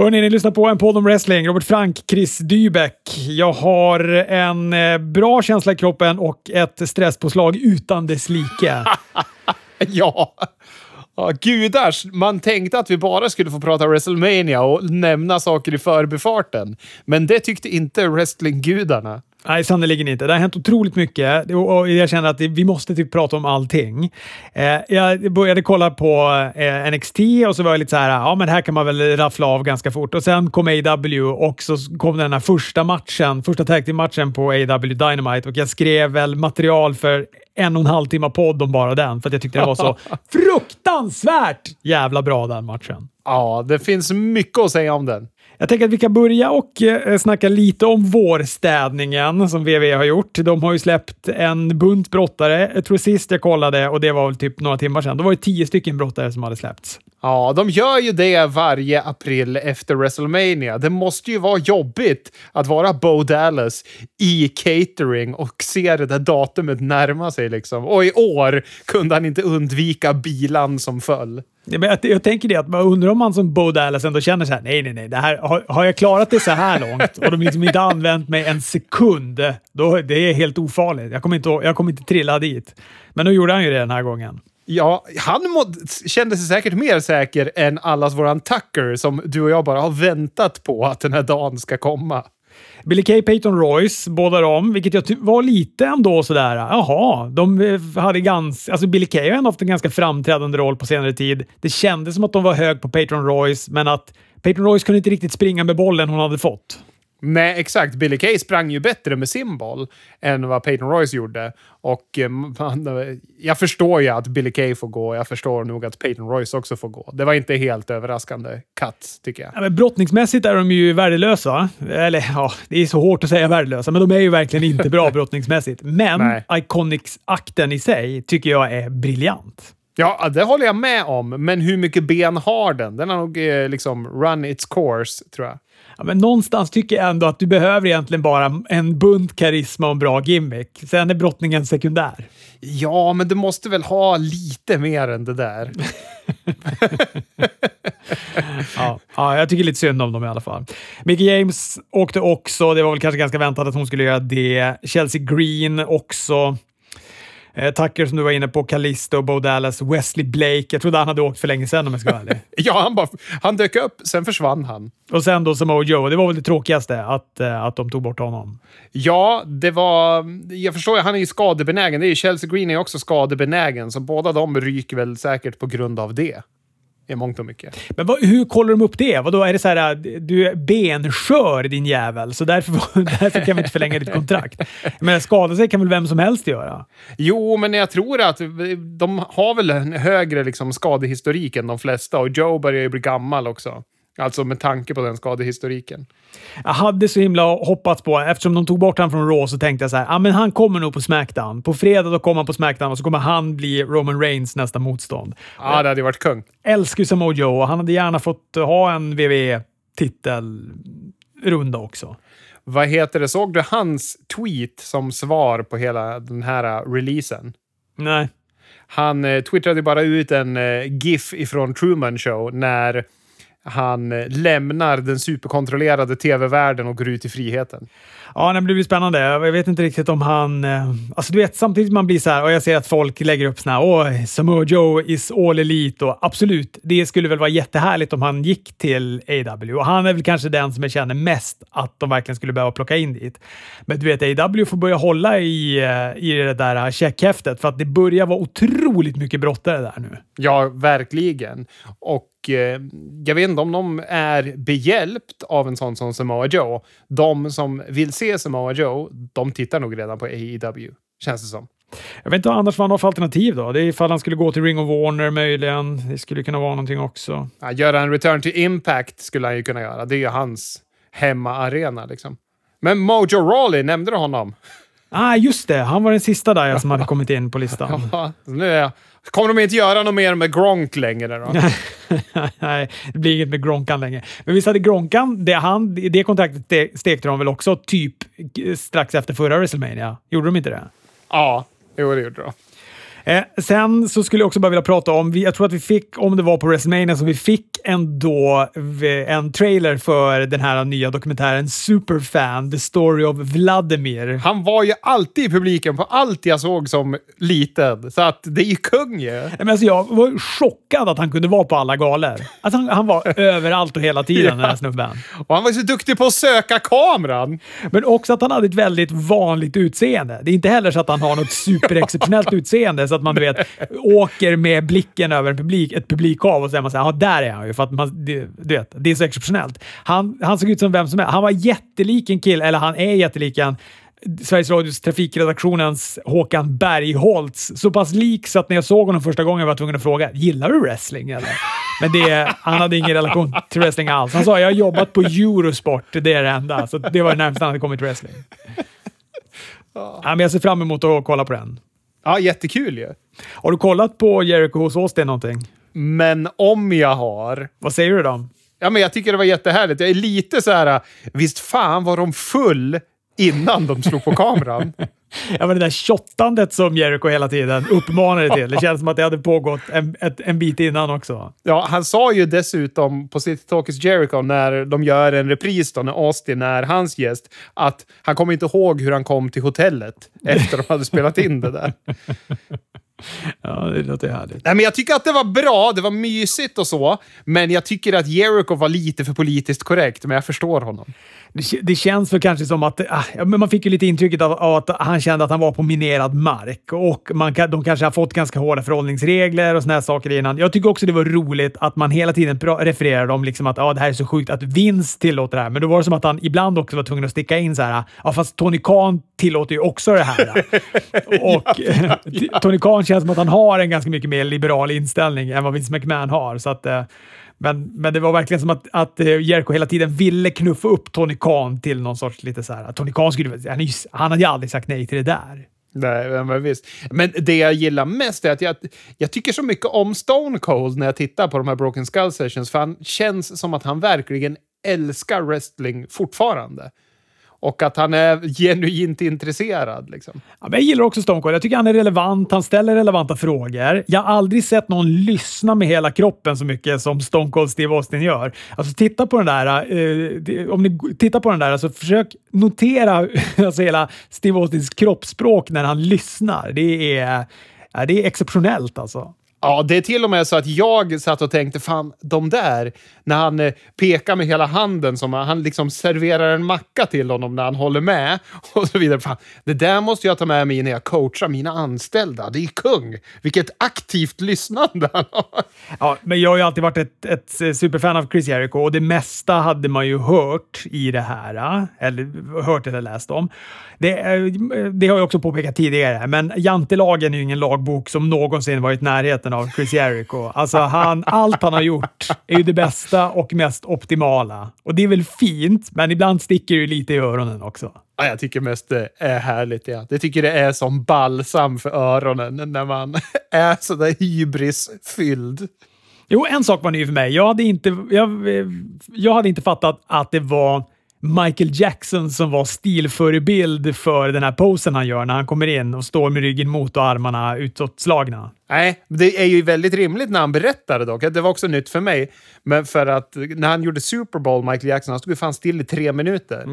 Hörni, ni lyssnar på en podd om wrestling. Robert Frank, Chris Dybeck. Jag har en eh, bra känsla i kroppen och ett stresspåslag utan dess like. ja. Ja, gudars, man tänkte att vi bara skulle få prata WrestleMania och nämna saker i förbifarten. Men det tyckte inte wrestlinggudarna. Nej, sannerligen inte. Det har hänt otroligt mycket och jag känner att vi måste typ prata om allting. Eh, jag började kolla på eh, NXT och så var jag lite så här, ja men det här kan man väl raffla av ganska fort. Och sen kom AW och så kom den här första matchen, första tag matchen på AW Dynamite och jag skrev väl material för en och en halv timme podd om bara den för att jag tyckte det var så fruktansvärt jävla bra den matchen. Ja, det finns mycket att säga om den. Jag tänker att vi kan börja och eh, snacka lite om vårstädningen som VV har gjort. De har ju släppt en bunt brottare. Jag tror sist jag kollade, och det var väl typ några timmar sedan, då var det tio stycken brottare som hade släppts. Ja, de gör ju det varje april efter WrestleMania. Det måste ju vara jobbigt att vara Bo Dallas i catering och se det där datumet närma sig liksom. Och i år kunde han inte undvika bilan som föll. Jag, tänker det att man undrar om man som Bo Dallas ändå känner så här, nej, nej, nej, det här, har, har jag klarat det så här långt och de liksom inte använt mig en sekund, då det är helt ofarligt. Jag kommer inte, jag kommer inte trilla dit. Men nu gjorde han ju det den här gången. Ja, han må, kände sig säkert mer säker än allas våran Tucker som du och jag bara har väntat på att den här dagen ska komma. Billy Kay, Peyton Royce, båda dem, vilket jag var lite ändå sådär, jaha, de eh, hade ganska... Alltså Billy Kay har ändå haft en ganska framträdande roll på senare tid. Det kändes som att de var hög på Peyton Royce, men att Peyton Royce kunde inte riktigt springa med bollen hon hade fått. Nej, exakt. Billy Kay sprang ju bättre med sin boll än vad Peyton Royce gjorde. Och eh, man, jag förstår ju att Billy Kay får gå. Jag förstår nog att Peyton Royce också får gå. Det var inte helt överraskande cut, tycker jag. Ja, men brottningsmässigt är de ju värdelösa. Eller ja, det är så hårt att säga värdelösa, men de är ju verkligen inte bra brottningsmässigt. Men Iconics-akten i sig tycker jag är briljant. Ja, det håller jag med om. Men hur mycket ben har den? Den har nog eh, liksom run its course, tror jag. Ja, men någonstans tycker jag ändå att du behöver egentligen bara en bunt karisma och en bra gimmick. Sen är brottningen sekundär. Ja, men du måste väl ha lite mer än det där. ja, ja, jag tycker lite synd om dem i alla fall. Mickey James åkte också. Det var väl kanske ganska väntat att hon skulle göra det. Chelsea Green också. Eh, Tucker som du var inne på, Callisto, Bo Dallas, Wesley Blake. Jag trodde han hade åkt för länge sedan om jag ska vara ärlig. ja, han, bara, han dök upp, sen försvann han. Och sen då Samoa Joe. Det var väl det tråkigaste, att, eh, att de tog bort honom. Ja, det var... Jag förstår ju, han är ju skadebenägen. Det är ju Chelsea Green är också skadebenägen, så båda de ryker väl säkert på grund av det i mångt och mycket. Men vad, hur kollar de upp det? Vadå, är det så här, du är benskör din jävel, så därför, därför kan vi inte förlänga ditt kontrakt? Men skada sig kan väl vem som helst göra? Jo, men jag tror att de har väl en högre liksom, skadehistorik än de flesta och Joe börjar ju bli gammal också. Alltså med tanke på den skadehistoriken. Jag hade så himla hoppats på, eftersom de tog bort honom från Raw, så tänkte jag så här, ah, men han kommer nog på Smackdown. På fredag då kommer han på Smackdown och så kommer han bli Roman Reigns nästa motstånd. Ja, det hade varit kung. Älskar ju Samoa Joe och han hade gärna fått ha en WWE-titelrunda också. Vad heter det? Såg du hans tweet som svar på hela den här releasen? Nej. Han eh, twittrade bara ut en eh, GIF ifrån Truman Show när han eh, lämnar den superkontrollerade tv-världen och går ut i friheten. Ja, det blir spännande. Jag vet inte riktigt om han... Eh, alltså du vet, samtidigt man blir så här och jag ser att folk lägger upp såna här “Åh, Samoa Joe is all elite” och absolut, det skulle väl vara jättehärligt om han gick till AW och han är väl kanske den som jag känner mest att de verkligen skulle behöva plocka in dit. Men du vet, AW får börja hålla i, eh, i det där eh, checkhäftet för att det börjar vara otroligt mycket brottare där nu. Ja, verkligen. Och jag vet inte om de är behjälpt av en sån som Samoa Joe. De som vill se Samoa Joe, de tittar nog redan på AEW, känns det som. Jag vet inte annars vad han har för alternativ då. Det är ifall han skulle gå till Ring of Warner möjligen. Det skulle kunna vara någonting också. Ja, göra en return to impact skulle han ju kunna göra. Det är ju hans hemmaarena liksom. Men Mojo Rawley, nämnde du honom? Ah, just det. Han var den sista där som hade kommit in på listan. Ja, nu är Kommer de inte göra något mer med Gronk längre då? Nej, det blir inget med Gronkan längre. Men visst hade Gronkan, det, han, det kontraktet stekte de väl också typ strax efter förra WrestleMania? Gjorde de inte det? Ja, jo det gjorde de. Eh, sen så skulle jag också bara vilja prata om, jag tror att vi fick, om det var på WrestleMania, så vi fick ändå en trailer för den här nya dokumentären Superfan, The Story of Vladimir. Han var ju alltid i publiken på allt jag såg som liten, så att det är ju kung ju. Men alltså jag var chockad att han kunde vara på alla galor. Att han, han var överallt och hela tiden, ja. den här snubben. Och han var så duktig på att söka kameran. Men också att han hade ett väldigt vanligt utseende. Det är inte heller så att han har något superexceptionellt utseende, så att man du vet, åker med blicken över en publik, ett publikhav och säger man så här, ja där är han ju, för att man, du vet, det är så exceptionellt. Han, han såg ut som vem som helst. Han var jättelik en kille, eller han är jättelik en Sveriges Radios trafikredaktionens Håkan Bergholtz. Så pass lik så att när jag såg honom första gången var jag tvungen att fråga, gillar du wrestling eller? Men det, han hade ingen relation till wrestling alls. Han sa, jag har jobbat på Eurosport, det är det enda. Så det var det närmaste han hade kommit wrestling. Ja, men jag ser fram emot att kolla på den. Ja, jättekul ju. Har du kollat på Jericho hos Austin någonting? Men om jag har... Vad säger du då? Ja, men jag tycker det var jättehärligt. Jag är lite så här, visst fan var de full innan de slog på kameran. ja, men det där shottandet som Jericho hela tiden uppmanade till. Det känns som att det hade pågått en, ett, en bit innan också. Ja, han sa ju dessutom på City Talkers Jericho när de gör en repris då, när Austin är hans gäst, att han kommer inte ihåg hur han kom till hotellet efter att de hade spelat in det där. Ja, det låter härligt. Nej, men jag tycker att det var bra, det var mysigt och så, men jag tycker att Jericho var lite för politiskt korrekt, men jag förstår honom. Det, det känns väl kanske som att... Ah, man fick ju lite intrycket av, av, att han kände att han var på minerad mark och man, de kanske har fått ganska hårda förhållningsregler och såna här saker innan. Jag tycker också det var roligt att man hela tiden refererade om liksom att ah, det här är så sjukt att vinst tillåter det här, men då var det som att han ibland också var tvungen att sticka in så här. Ja, ah, fast Tony Khan tillåter ju också det här. och Tony Khan känns som att han har en ganska mycket mer liberal inställning än vad Vince McMahon har. Så att, eh, men, men det var verkligen som att, att eh, Jerko hela tiden ville knuffa upp Tony Khan till någon sorts lite så här. Tony Khan skulle, han, han hade ju aldrig sagt nej till det där. Nej, men visst. Men det jag gillar mest är att jag, jag tycker så mycket om Stone Cold när jag tittar på de här Broken Skull Sessions, för han känns som att han verkligen älskar wrestling fortfarande och att han är genuint intresserad. Liksom. Ja, men jag gillar också Stone Cold. Jag tycker han är relevant. Han ställer relevanta frågor. Jag har aldrig sett någon lyssna med hela kroppen så mycket som Stone Cold Steve Austin gör. Alltså titta på den där. Eh, om ni tittar på den där, alltså försök notera alltså hela Steve Austins kroppsspråk när han lyssnar. Det är, det är exceptionellt alltså. Ja, det är till och med så att jag satt och tänkte, fan, de där, när han eh, pekar med hela handen som han liksom serverar en macka till honom när han håller med och så vidare. Fan, det där måste jag ta med mig när jag coachar mina anställda. Det är kung! Vilket aktivt lyssnande han har. Ja, men jag har ju alltid varit ett, ett eh, superfan av Chris Jericho och det mesta hade man ju hört i det här, eh, eller hört eller läst om. Det, eh, det har jag också påpekat tidigare, men jantelagen är ju ingen lagbok som någonsin varit i närheten av Chris Jericho. Alltså, han, allt han har gjort är ju det bästa och mest optimala. Och det är väl fint, men ibland sticker det lite i öronen också. Ja, jag tycker mest det är härligt. Ja. Jag tycker det är som balsam för öronen när man är sådär hybrisfylld. Jo, en sak var ny för mig. Jag hade inte, jag, jag hade inte fattat att det var Michael Jackson som var stilförebild för den här posen han gör när han kommer in och står med ryggen mot och armarna utåtslagna. Nej, det är ju väldigt rimligt när han berättar det dock. Det var också nytt för mig. Men för att när han gjorde Super Bowl, Michael Jackson, han stod fan still i tre minuter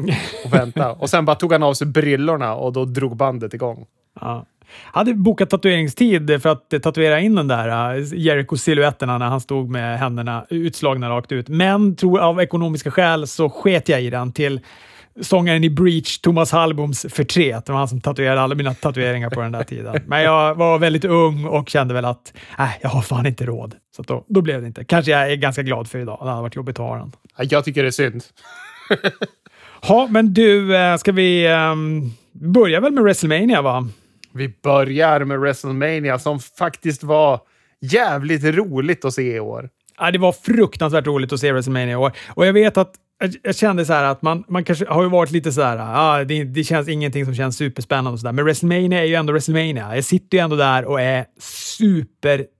och väntade. och sen bara tog han av sig brillorna och då drog bandet igång. Ja hade bokat tatueringstid för att tatuera in den där uh, Jericho-siluetterna när han stod med händerna utslagna rakt ut. Men tror av ekonomiska skäl så sket jag i den till sångaren i Breach, Thomas Hallboms förtret. Det var han som tatuerade alla mina tatueringar på den där tiden. Men jag var väldigt ung och kände väl att äh, jag har fan inte råd. Så då, då blev det inte. Kanske jag är ganska glad för idag. Det hade varit jobbigt att ha den. Jag tycker det är synd. ja, men du, äh, ska vi um, börja väl med WrestleMania va? Vi börjar med WrestleMania som faktiskt var jävligt roligt att se i år. Ja, det var fruktansvärt roligt att se WrestleMania i år. Och jag vet att jag kände så här att man, man kanske har ju varit lite så här, ah, det, det känns ingenting som känns superspännande och sådär. Men WrestleMania är ju ändå WrestleMania. Jag sitter ju ändå där och är super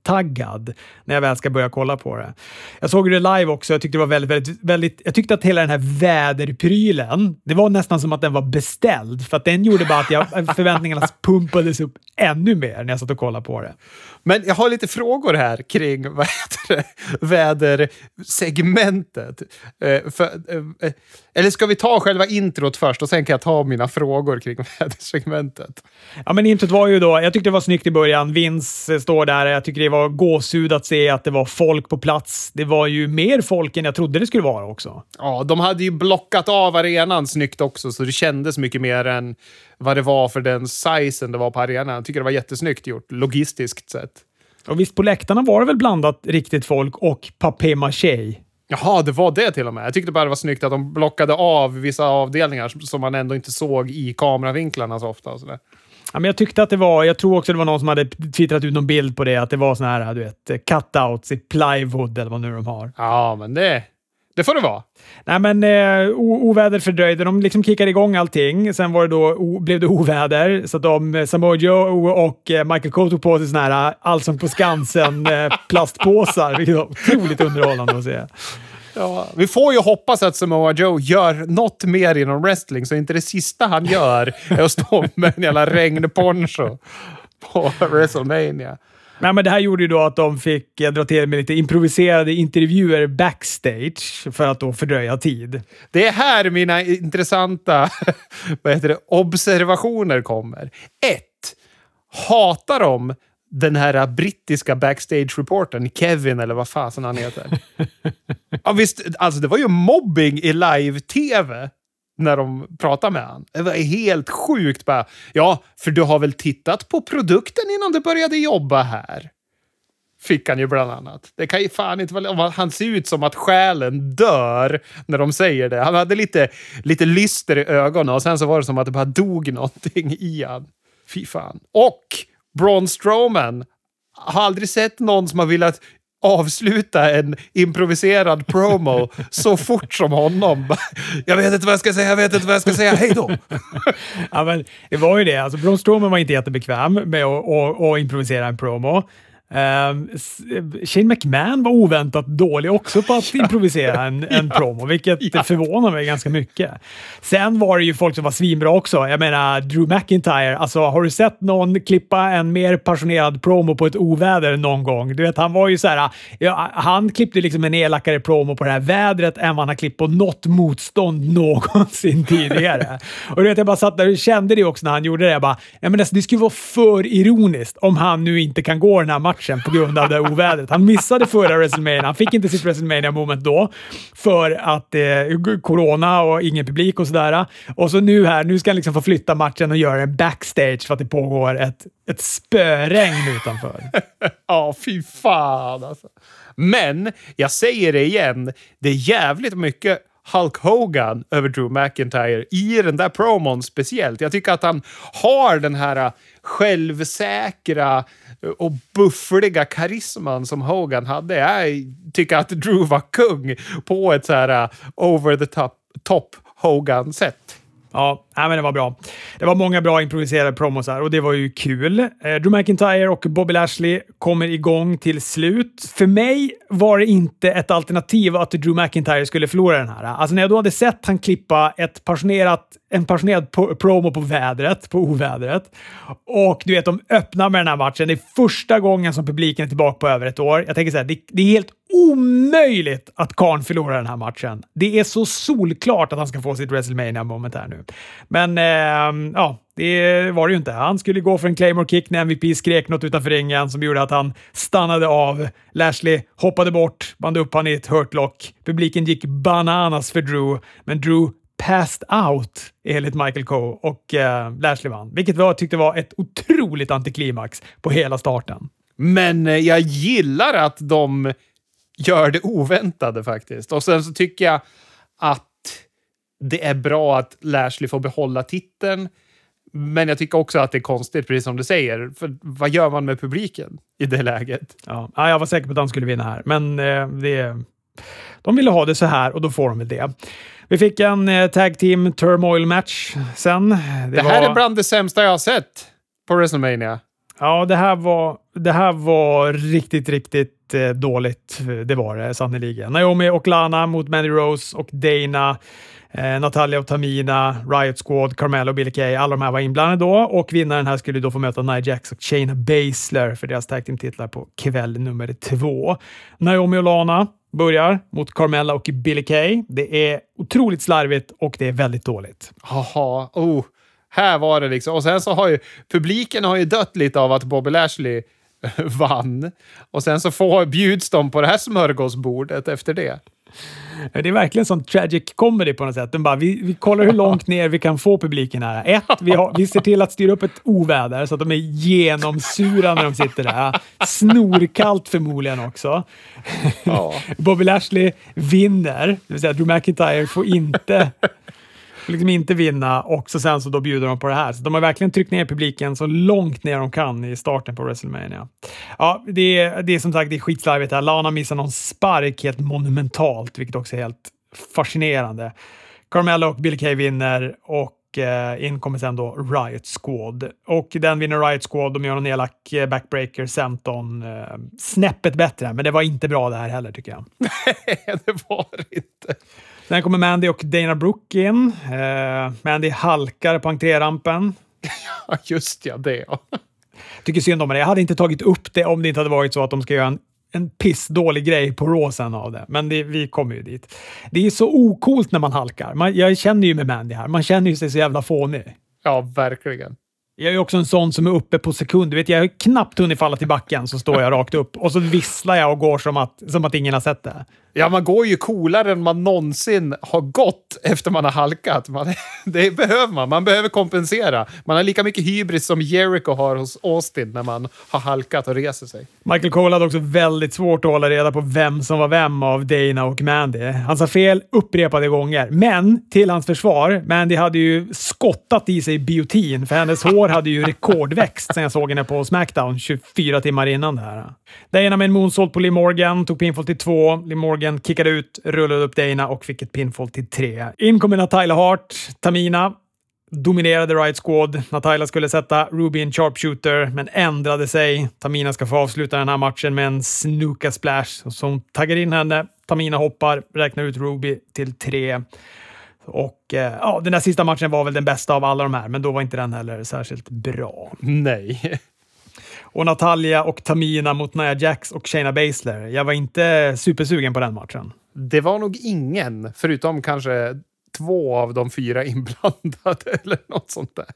taggad när jag väl ska börja kolla på det. Jag såg det live också. Jag tyckte det var väldigt, väldigt, väldigt jag tyckte att hela den här väderprylen, det var nästan som att den var beställd för att den gjorde bara att jag, förväntningarna pumpades upp ännu mer när jag satt och kollade på det. Men jag har lite frågor här kring vad heter det, vädersegmentet. Eh, för, eh, eller ska vi ta själva introt först och sen kan jag ta mina frågor kring vädersegmentet? Ja, men introt var ju då, jag tyckte det var snyggt i början. Vince står där. Jag tycker det var gåshud att se att det var folk på plats. Det var ju mer folk än jag trodde det skulle vara också. Ja, de hade ju blockat av arenan snyggt också, så det kändes mycket mer än vad det var för den sizen det var på arenan. Jag tycker det var jättesnyggt gjort, logistiskt sett. Och visst, på läktarna var det väl blandat riktigt folk och papier-maché? Jaha, det var det till och med. Jag tyckte bara det var snyggt att de blockade av vissa avdelningar som man ändå inte såg i kameravinklarna så ofta. Och sådär. Ja, men jag tyckte att det var, jag tror också det var någon som hade twittrat ut någon bild på det, att det var såna här, du vet, cutouts i plywood eller vad nu de har. Ja, men det, det får det vara. Nej, men eh, oväder fördröjde. De liksom kickade igång allting. Sen var det då, blev det oväder, så de, eh, Samoa Joe och eh, Michael Cole tog på sig såna här eh, Allsång på Skansen-plastpåsar, vilket var otroligt underhållande att se. Ja, vi får ju hoppas att Samoa Joe gör något mer inom wrestling, så inte det sista han gör är att stå med en jävla regnponcho på WrestleMania. Nej, men det här gjorde ju då att de fick dra till med lite improviserade intervjuer backstage för att då fördröja tid. Det är här mina intressanta vad heter det, observationer kommer. Ett, hatar de den här brittiska backstage-reportern, Kevin eller vad fasen han heter. ja, visst, alltså det var ju mobbing i live-tv när de pratade med honom. Det var helt sjukt. Bara, ja, för du har väl tittat på produkten innan du började jobba här? Fick han ju bland annat. Det kan ju fan inte vara... Han ser ut som att själen dör när de säger det. Han hade lite, lite lyster i ögonen och sen så var det som att det bara dog någonting i han. Fy fan. Och Braun Strowman har aldrig sett någon som har velat avsluta en improviserad promo så fort som honom. Jag vet inte vad jag ska säga, jag vet inte vad jag ska säga, hej då! ja, men det var ju det. Alltså, Braun Strowman var inte jättebekväm med att, att, att improvisera en promo. Um, Shane McMahon var oväntat dålig också på att improvisera en, en promo, vilket ja. förvånar mig ganska mycket. Sen var det ju folk som var svinbra också. Jag menar, Drew McIntyre. Alltså, har du sett någon klippa en mer passionerad promo på ett oväder någon gång? Du vet, han var ju så här, ja, han klippte liksom en elakare promo på det här vädret än vad han har klippt på något motstånd någonsin tidigare. och du vet, jag bara satt där och kände det också när han gjorde det. Jag bara, ja, men det, det skulle vara för ironiskt om han nu inte kan gå den här matchen matchen på grund av det ovädret. Han missade förra WrestleMania. Han fick inte sitt WrestleMania moment då för att eh, corona och ingen publik och sådär. Och så nu här, nu ska han liksom få flytta matchen och göra en backstage för att det pågår ett, ett spöregn utanför. ja, fy fan alltså. Men, jag säger det igen, det är jävligt mycket Hulk Hogan över Drew McIntyre i den där promon speciellt. Jag tycker att han har den här självsäkra och buffliga karisman som Hogan hade. Jag tycker att Drew var kung på ett så här eh, over the top, top Hogan-sätt. Ja, men det var bra. Det var många bra improviserade promos här och det var ju kul. Eh, Drew McIntyre och Bobby Lashley kommer igång till slut. För mig var det inte ett alternativ att Drew McIntyre skulle förlora den här. Alltså när jag då hade sett han klippa ett passionerat, en passionerad promo på vädret, på ovädret, och du vet, de öppnar med den här matchen. Det är första gången som publiken är tillbaka på över ett år. Jag tänker så här, det, det är helt omöjligt att Khan förlorar den här matchen. Det är så solklart att han ska få sitt WrestleMania moment här nu. Men eh, ja, det var det ju inte. Han skulle gå för en Claymore kick när MVP skrek något utanför ringen som gjorde att han stannade av. Lashley hoppade bort, band upp han i ett hurtlock. Publiken gick bananas för Drew, men Drew passed out enligt Michael Coe och eh, Lashley vann, vilket jag tyckte var ett otroligt antiklimax på hela starten. Men eh, jag gillar att de gör det oväntade faktiskt. Och sen så tycker jag att det är bra att Lashley får behålla titeln. Men jag tycker också att det är konstigt, precis som du säger. För vad gör man med publiken i det läget? Ja, jag var säker på att han skulle vinna här, men eh, det, de ville ha det så här och då får de väl det. Vi fick en eh, tag team turmoil match sen. Det, det här var... är bland det sämsta jag har sett på WrestleMania. Ja, det här var, det här var riktigt, riktigt eh, dåligt. Det var det sannerligen. Naomi och Lana mot Mandy Rose och Dana. Eh, Natalia och Tamina, Riot Squad, Carmelo och Billy Kay. Alla de här var inblandade då och vinnaren här skulle då få möta Nia Jax och Shayna Baszler för deras tag team-titlar på kväll nummer två. Naomi och Lana börjar mot Carmella och Billy Kay. Det är otroligt slarvigt och det är väldigt dåligt. Haha, oh. Här var det liksom. Och sen så har ju publiken har ju dött lite av att Bobby Lashley vann. Och sen så får, bjuds de på det här smörgåsbordet efter det. Det är verkligen sån tragic comedy på något sätt. De bara, vi, vi kollar hur långt ner vi kan få publiken här. Ett, vi, har, vi ser till att styra upp ett oväder så att de är genomsura när de sitter där. Snorkallt förmodligen också. Ja. Bobby Lashley vinner, det vill säga Drew McIntyre får inte liksom inte vinna och så sen så då bjuder de på det här. Så de har verkligen tryckt ner publiken så långt ner de kan i starten på WrestleMania. Ja, det är, det är som sagt det är skitslarvigt här. Lana missar någon spark helt monumentalt, vilket också är helt fascinerande. Carmella och Billy Kay vinner och eh, in kommer sen då Riot Squad. Och den vinner Riot Squad. De gör en elak eh, backbreaker, senton. Eh, snäppet bättre, men det var inte bra det här heller tycker jag. Nej, det var det inte. Sen kommer Mandy och Dana Brooke in. Eh, Mandy halkar på entrérampen. Ja, just ja, det ja. Tycker synd om det. Jag hade inte tagit upp det om det inte hade varit så att de ska göra en, en pissdålig grej på Rawsen av det. Men det, vi kommer ju dit. Det är så okult när man halkar. Man, jag känner ju med Mandy här. Man känner ju sig så jävla fånig. Ja, verkligen. Jag är också en sån som är uppe på sekund. vet, jag har knappt hunnit falla till backen så står jag rakt upp och så visslar jag och går som att, som att ingen har sett det. Ja, man går ju coolare än man någonsin har gått efter man har halkat. Man, det behöver man. Man behöver kompensera. Man har lika mycket hybris som Jericho har hos Austin när man har halkat och reser sig. Michael Cole hade också väldigt svårt att hålla reda på vem som var vem av Dana och Mandy. Han sa fel upprepade gånger, men till hans försvar, Mandy hade ju skottat i sig biotin för hennes hår hade ju rekordväxt sen jag såg henne på Smackdown 24 timmar innan det här. Dana med en moonsault på Lee Morgan, tog pinfall till två. Lee Morgan kickade ut, rullade upp Dana och fick ett pinfall till tre. In kommer Natalia Hart, Tamina dominerade Riot Squad. Natalia skulle sätta Ruby in sharpshooter, men ändrade sig. Tamina ska få avsluta den här matchen med en snuka splash. Så hon taggar in henne. Tamina hoppar, räknar ut Ruby till tre. Och eh, ja, den där sista matchen var väl den bästa av alla de här, men då var inte den heller särskilt bra. Nej. Och Natalia och Tamina mot Nia Jax och Shayna Baszler. Jag var inte supersugen på den matchen. Det var nog ingen, förutom kanske två av de fyra inblandade eller något sånt där.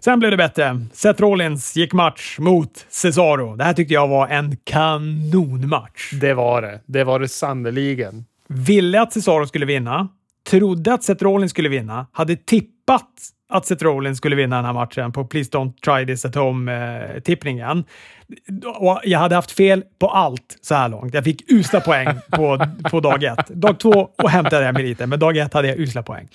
Sen blev det bättre. Seth Rollins gick match mot Cesaro. Det här tyckte jag var en kanonmatch. Det var det. Det var det sannoliken. Ville att Cesaro skulle vinna. Trodde att Seth Rollins skulle vinna. Hade tippat att Seth Rollins skulle vinna den här matchen på Please Don't Try This At Home-tippningen. Eh, och jag hade haft fel på allt så här långt. Jag fick usla poäng på, på dag ett. Dag två och hämtade jag meriten, men dag ett hade jag usla poäng.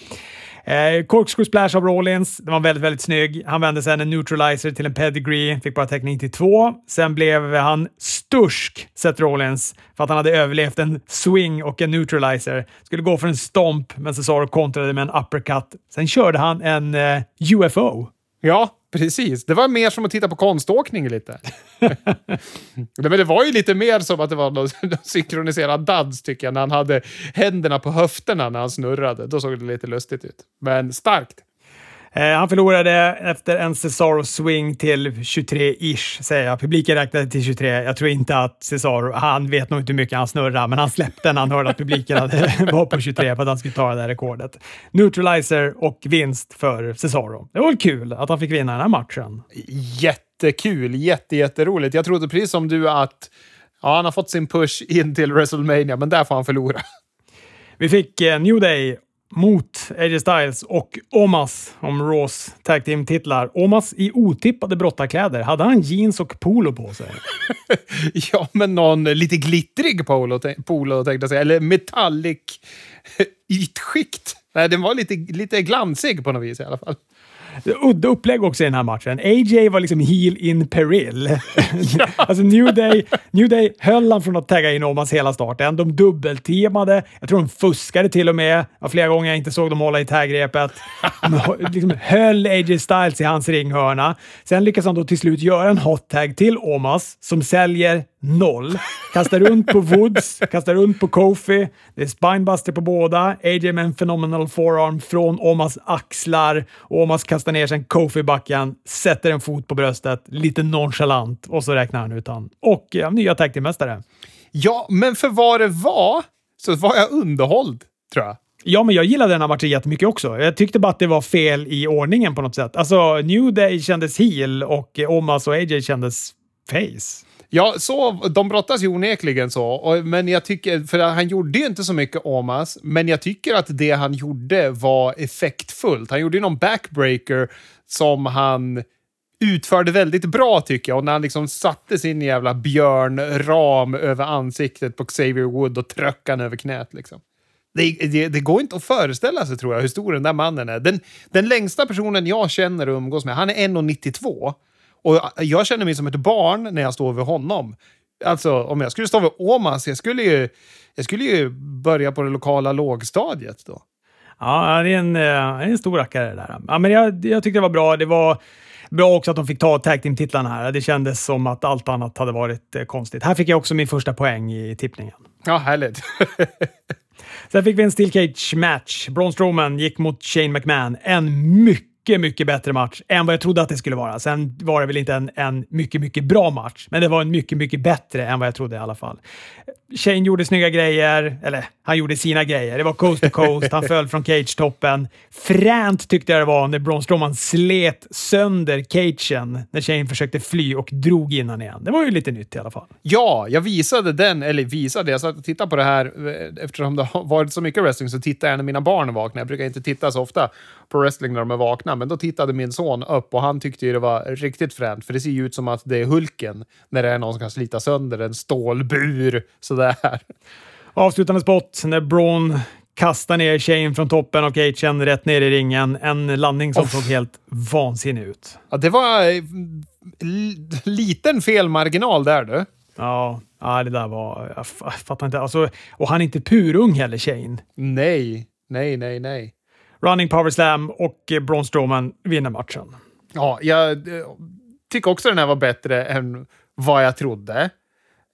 Eh, corkscrew splash av Rollins. Den var väldigt, väldigt snygg. Han vände sen en neutralizer till en pedigree, fick bara täckning till två. Sen blev han stursk, Seth Rollins, för att han hade överlevt en swing och en neutralizer. Skulle gå för en stomp, men Cesaro kontrade med en uppercut. Sen körde han en eh, UFO. Ja, Precis, det var mer som att titta på konståkning lite. Men det var ju lite mer som att det var någon synkroniserad dans tycker jag, när han hade händerna på höfterna när han snurrade. Då såg det lite lustigt ut. Men starkt. Eh, han förlorade efter en Cesaro swing till 23-ish, säger jag. Publiken räknade till 23. Jag tror inte att Cesaro, han vet nog inte hur mycket han snurrar, men han släppte när han hörde att publiken hade, var på 23 för att han skulle ta det där rekordet. Neutralizer och vinst för Cesaro. Det var väl kul att han fick vinna den här matchen. Jättekul, jätte, jätteroligt. Jag trodde precis som du att ja, han har fått sin push in till WrestleMania, men där får han förlora. Vi fick eh, New Day mot AJ Styles och Omas om Raws Tag Team-titlar. Omas i otippade brottarkläder. Hade han jeans och polo på sig? ja, men någon lite glittrig polo, polo tänkte jag säga. Eller metallic ytskikt. Nej, den var lite, lite glansig på något vis i alla fall. Udda upplägg också i den här matchen. AJ var liksom heel in peril. alltså New Day, New Day höll han från att tagga in Omas hela starten. De dubbeltemade. Jag tror de fuskade till och med. Ja, flera gånger jag inte såg dem hålla i tagrepet. De liksom höll AJ Styles i hans ringhörna. Sen lyckas han då till slut göra en hot tag till Omas som säljer noll. Kastar runt på Woods, kastar runt på Kofi. Det är spinebuster på båda. AJ med en phenomenal forearm från Omas axlar. Omas kastar ner sen Kofi i backen, sätter en fot på bröstet, lite nonchalant och så räknar han ut han. Och ja, nya tag mästare Ja, men för vad det var så var jag underhålld, tror jag. Ja, men jag gillade den här matchen jättemycket också. Jag tyckte bara att det var fel i ordningen på något sätt. Alltså, New Day kändes heel och Omas och AJ kändes face. Ja, så, de brottas ju onekligen så. Och, men jag tycker, för han gjorde ju inte så mycket Omas, men jag tycker att det han gjorde var effektfullt. Han gjorde ju någon backbreaker som han utförde väldigt bra tycker jag. Och när han liksom satte sin jävla björnram över ansiktet på Xavier Wood och tröck han över knät liksom. Det, det, det, går inte att föreställa sig tror jag hur stor den där mannen är. Den, den längsta personen jag känner och umgås med, han är 1,92. Och jag känner mig som ett barn när jag står vid honom. Alltså, om jag skulle stå vid Åmas, jag skulle ju, jag skulle ju börja på det lokala lågstadiet då. Ja, det är en, eh, en stor rackare det där. Ja, men jag, jag tyckte det var bra. Det var bra också att de fick ta tag team-titlarna här. Det kändes som att allt annat hade varit eh, konstigt. Här fick jag också min första poäng i tippningen. Ja, härligt. Sen fick vi en steel cage match. Braun Strowman gick mot Shane McMahon. En mycket mycket, mycket bättre match än vad jag trodde att det skulle vara. Sen var det väl inte en, en mycket, mycket bra match, men det var en mycket, mycket bättre än vad jag trodde i alla fall. Shane gjorde snygga grejer, eller han gjorde sina grejer. Det var coast to coast, han föll från cage-toppen. Fränt tyckte jag det var när Braun Strowman slet sönder cagen när Shane försökte fly och drog innan igen. Det var ju lite nytt i alla fall. Ja, jag visade den, eller visade, jag satt och tittade på det här eh, eftersom det har varit så mycket wrestling så tittar jag när mina barn är vakna. Jag brukar inte titta så ofta på wrestling när de är vakna, men då tittade min son upp och han tyckte det var riktigt fränt, för det ser ju ut som att det är Hulken när det är någon som kan slita sönder en stålbur sådär. Avslutande spot när Braun kastar ner Shane från toppen och Achen rätt ner i ringen. En landning som oh. såg helt vansinnig ut. Ja, det var eh, liten felmarginal där du. Ja, ja, det där var... Jag fattar inte. Alltså, och han är inte purung heller, Shane. Nej, nej, nej, nej. Running power slam och eh, Braun Strowman vinner matchen. Ja, jag eh, tycker också den här var bättre än vad jag trodde.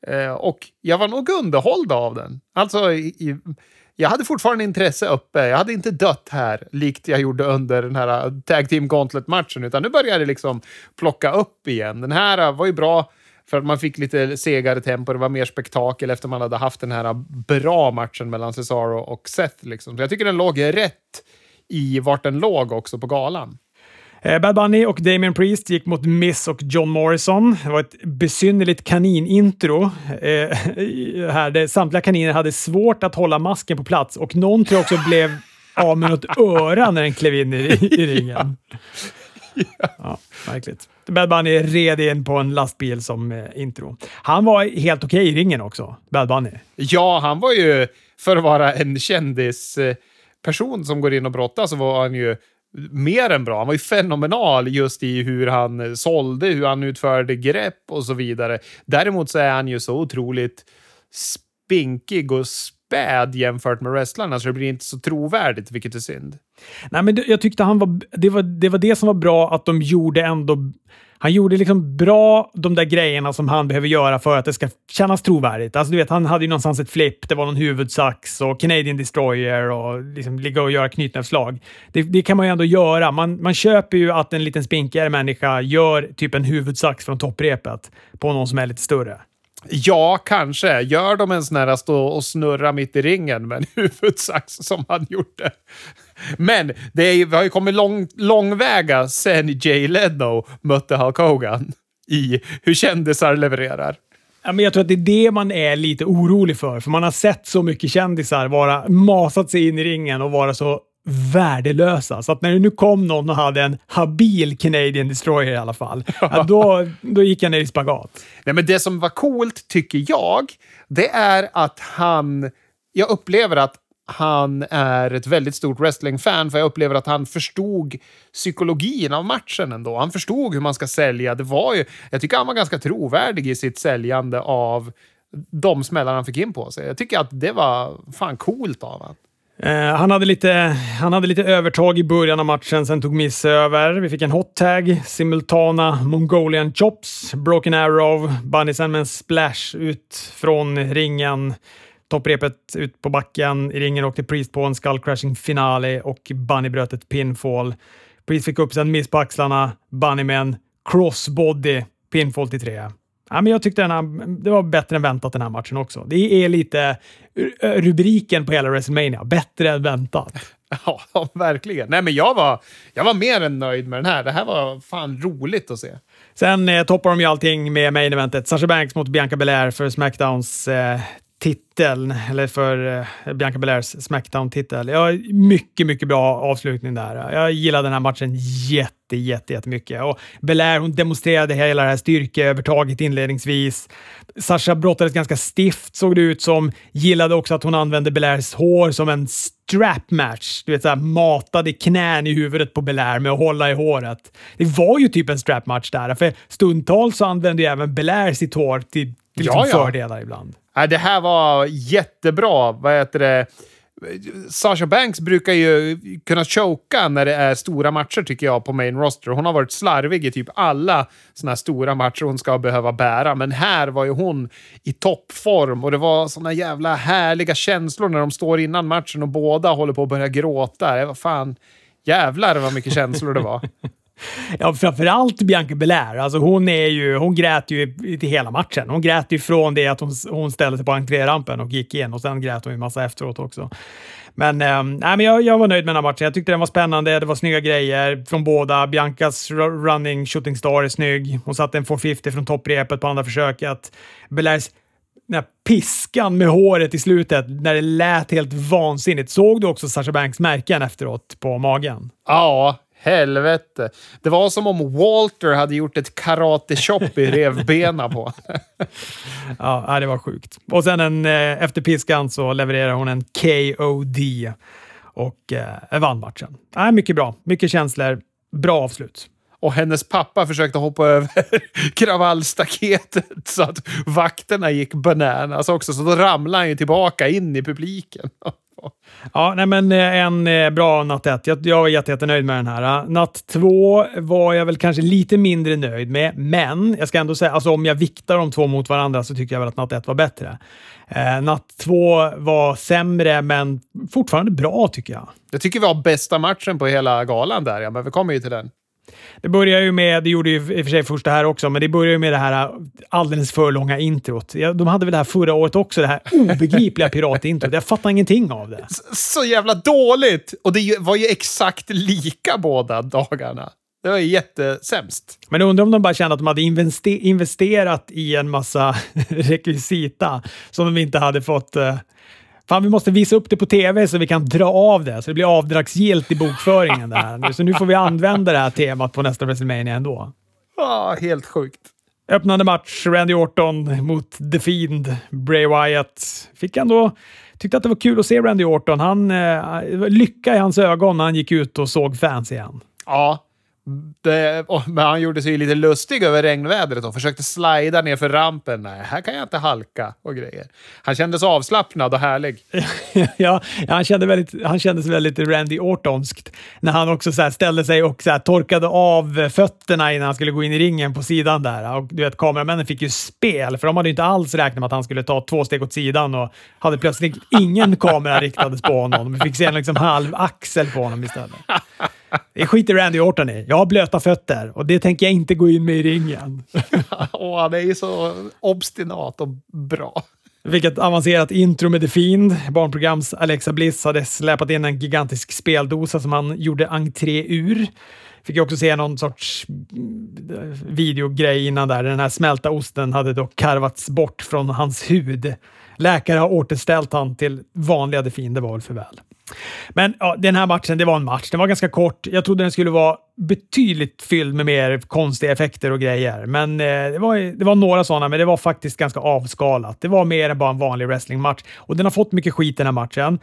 Eh, och jag var nog underhålld av den. Alltså, i, jag hade fortfarande intresse uppe. Jag hade inte dött här, likt jag gjorde under den här eh, Tag Team Gauntlet-matchen, utan nu började det liksom plocka upp igen. Den här var ju bra för att man fick lite segare tempo, det var mer spektakel efter man hade haft den här bra matchen mellan Cesaro och Seth. Liksom. Så jag tycker den låg rätt i vart den låg också på galan. Eh, Bad Bunny och Damien Priest gick mot Miss och John Morrison. Det var ett besynnerligt kaninintro eh, här samtliga kaniner hade svårt att hålla masken på plats och någon tror jag också blev av med något öra när den klev in i, i ringen. Ja. ja, verkligt. Bad Bunny red in på en lastbil som eh, intro. Han var helt okej okay i ringen också, Bad Bunny. Ja, han var ju, för att vara en kändisperson person som går in och brottas, så var han ju mer än bra. Han var ju fenomenal just i hur han eh, sålde, hur han utförde grepp och så vidare. Däremot så är han ju så otroligt spinkig och späd jämfört med wrestlarna, så det blir inte så trovärdigt, vilket är synd. Nej, men jag tyckte han var, det var det var det som var bra, att de gjorde ändå han gjorde liksom bra de där grejerna som han behöver göra för att det ska kännas trovärdigt. Alltså, du vet, han hade ju någonstans ett flipp, det var någon huvudsax och Canadian Destroyer och liksom ligga och göra knytnävsslag. Det, det kan man ju ändå göra. Man, man köper ju att en liten spinkigare människa gör typ en huvudsax från topprepet på någon som är lite större. Ja, kanske. Gör de en sån här stå och snurra mitt i ringen med en huvudsax som han gjorde. Men det är, vi har ju kommit lång, långväga sen Jay Leno mötte Hulk Hogan i hur kändisar levererar. Ja, men jag tror att det är det man är lite orolig för, för man har sett så mycket kändisar vara masat sig in i ringen och vara så värdelösa. Så att när det nu kom någon och hade en habil Canadian Destroyer i alla fall, ja, då, då gick jag ner i spagat. Nej, men det som var coolt, tycker jag, det är att han... Jag upplever att han är ett väldigt stort wrestlingfan, för jag upplever att han förstod psykologin av matchen ändå. Han förstod hur man ska sälja. Det var ju, jag tycker han var ganska trovärdig i sitt säljande av de smällar han fick in på sig. Jag tycker att det var fan coolt av honom. Eh, han, hade lite, han hade lite övertag i början av matchen, sen tog Miss över. Vi fick en hot tag, simultana Mongolian chops, broken arrow, Bunny sen med en splash ut från ringen. Topprepet ut på backen. I ringen åkte Priest på en skull crashing finale och Bunny bröt ett pinfall. Priest fick upp sen miss på axlarna. Bunny med en crossbody pinfall till tre. Ja, men jag tyckte den här, det var bättre än väntat den här matchen också. Det är lite rubriken på hela WrestleMania. Bättre än väntat. Ja, verkligen. Nej, men jag var, jag var mer än nöjd med den här. Det här var fan roligt att se. Sen eh, toppar de ju allting med main eventet. Sasha Banks mot Bianca Belair för Smackdowns eh, titeln, eller för eh, Bianca Belairs Smackdown-titel. Ja, mycket, mycket bra avslutning där. Jag gillade den här matchen jätte, jätte, jättemycket. Och Belair hon demonstrerade hela det här styrkeövertaget inledningsvis. Sasha brottades ganska stift såg det ut som. Gillade också att hon använde Belairs hår som en strap match. Du vet, såhär matade knän i huvudet på Belair med att hålla i håret. Det var ju typ en strap match där, för stundtals så använde ju även Belair sitt hår till, till liksom ja, ja. fördelar ibland. Det här var jättebra. Vad heter det? Sasha Banks brukar ju kunna choka när det är stora matcher tycker jag på main roster. Hon har varit slarvig i typ alla såna här stora matcher hon ska behöva bära. Men här var ju hon i toppform och det var såna jävla härliga känslor när de står innan matchen och båda håller på att börja gråta. Det var fan jävlar vad mycket känslor det var. Ja, framförallt Bianca Belair. Alltså hon, är ju, hon grät ju till hela matchen. Hon grät ju från det att hon, hon ställde sig på entrérampen och gick in och sen grät hon ju massa efteråt också. Men, äh, nej, men jag, jag var nöjd med den här matchen. Jag tyckte den var spännande. Det var snygga grejer från båda. Biancas running shooting star är snygg. Hon satte en 450 från topprepet på andra försöket. Belairs den här piskan med håret i slutet när det lät helt vansinnigt. Såg du också Sasha Banks märken efteråt på magen? Ja, Helvete. Det var som om Walter hade gjort ett karate-chop i revbena på. ja, det var sjukt. Och sen en, eh, efter piskan så levererar hon en KOD och eh, vann matchen. Ja, mycket bra. Mycket känslor. Bra avslut. Och hennes pappa försökte hoppa över kravallstaketet så att vakterna gick bananas också. Så då ramlade han ju tillbaka in i publiken. Ja, nej men eh, en eh, bra natt ett. Jag, jag var jättenöjd med den här. Eh. Natt två var jag väl kanske lite mindre nöjd med, men jag ska ändå säga, alltså om jag viktar de två mot varandra så tycker jag väl att natt ett var bättre. Eh, natt två var sämre, men fortfarande bra tycker jag. Jag tycker vi har bästa matchen på hela galan där, ja, men vi kommer ju till den. Det börjar ju med, det gjorde ju i och för sig första här också, men det börjar ju med det här äh, alldeles för långa introt. De hade väl det här förra året också, det här obegripliga piratintrot. Jag fattar ingenting av det. Så jävla dåligt! Och det var ju exakt lika båda dagarna. Det var jättesämst. Men undrar om de bara kände att de hade investerat i en massa rekvisita som de inte hade fått uh, Fan, vi måste visa upp det på tv så vi kan dra av det, så det blir avdragsgillt i bokföringen. Där. Så nu får vi använda det här temat på nästa WrestleMania ändå. Ja, helt sjukt. Öppnande match, Randy Orton mot The Fiend, Bray Wyatt. Fick ändå... Tyckte att det var kul att se Randy Orton. Han, eh, lycka i hans ögon när han gick ut och såg fans igen. Ja, det, men han gjorde sig lite lustig över regnvädret och försökte slida ner för rampen. Nej, här kan jag inte halka och grejer. Han kändes avslappnad och härlig. ja, han, kände väldigt, han kändes väldigt Randy Ortonskt när han också så ställde sig och så torkade av fötterna innan han skulle gå in i ringen på sidan där. Och du vet, kameramännen fick ju spel, för de hade inte alls räknat med att han skulle ta två steg åt sidan och hade plötsligt ingen kamera riktades på honom. Vi fick se en liksom halv axel på honom istället. Det skiter Randy Orton i. Jag har blöta fötter och det tänker jag inte gå in med i ringen. Åh, han är ju så obstinat och bra. Vilket avancerat intro med The Fiend. Barnprograms Alexa Bliss hade släpat in en gigantisk speldosa som han gjorde entré ur. Fick jag också se någon sorts mm, videogrej innan där. Den här smälta osten hade då karvats bort från hans hud. Läkare har återställt han till vanliga The Fiend, det var väl för väl. Men ja, den här matchen, det var en match. Den var ganska kort. Jag trodde den skulle vara betydligt fylld med mer konstiga effekter och grejer. Men eh, det, var, det var några sådana, men det var faktiskt ganska avskalat. Det var mer än bara en vanlig wrestlingmatch. Och den har fått mycket skit den här matchen.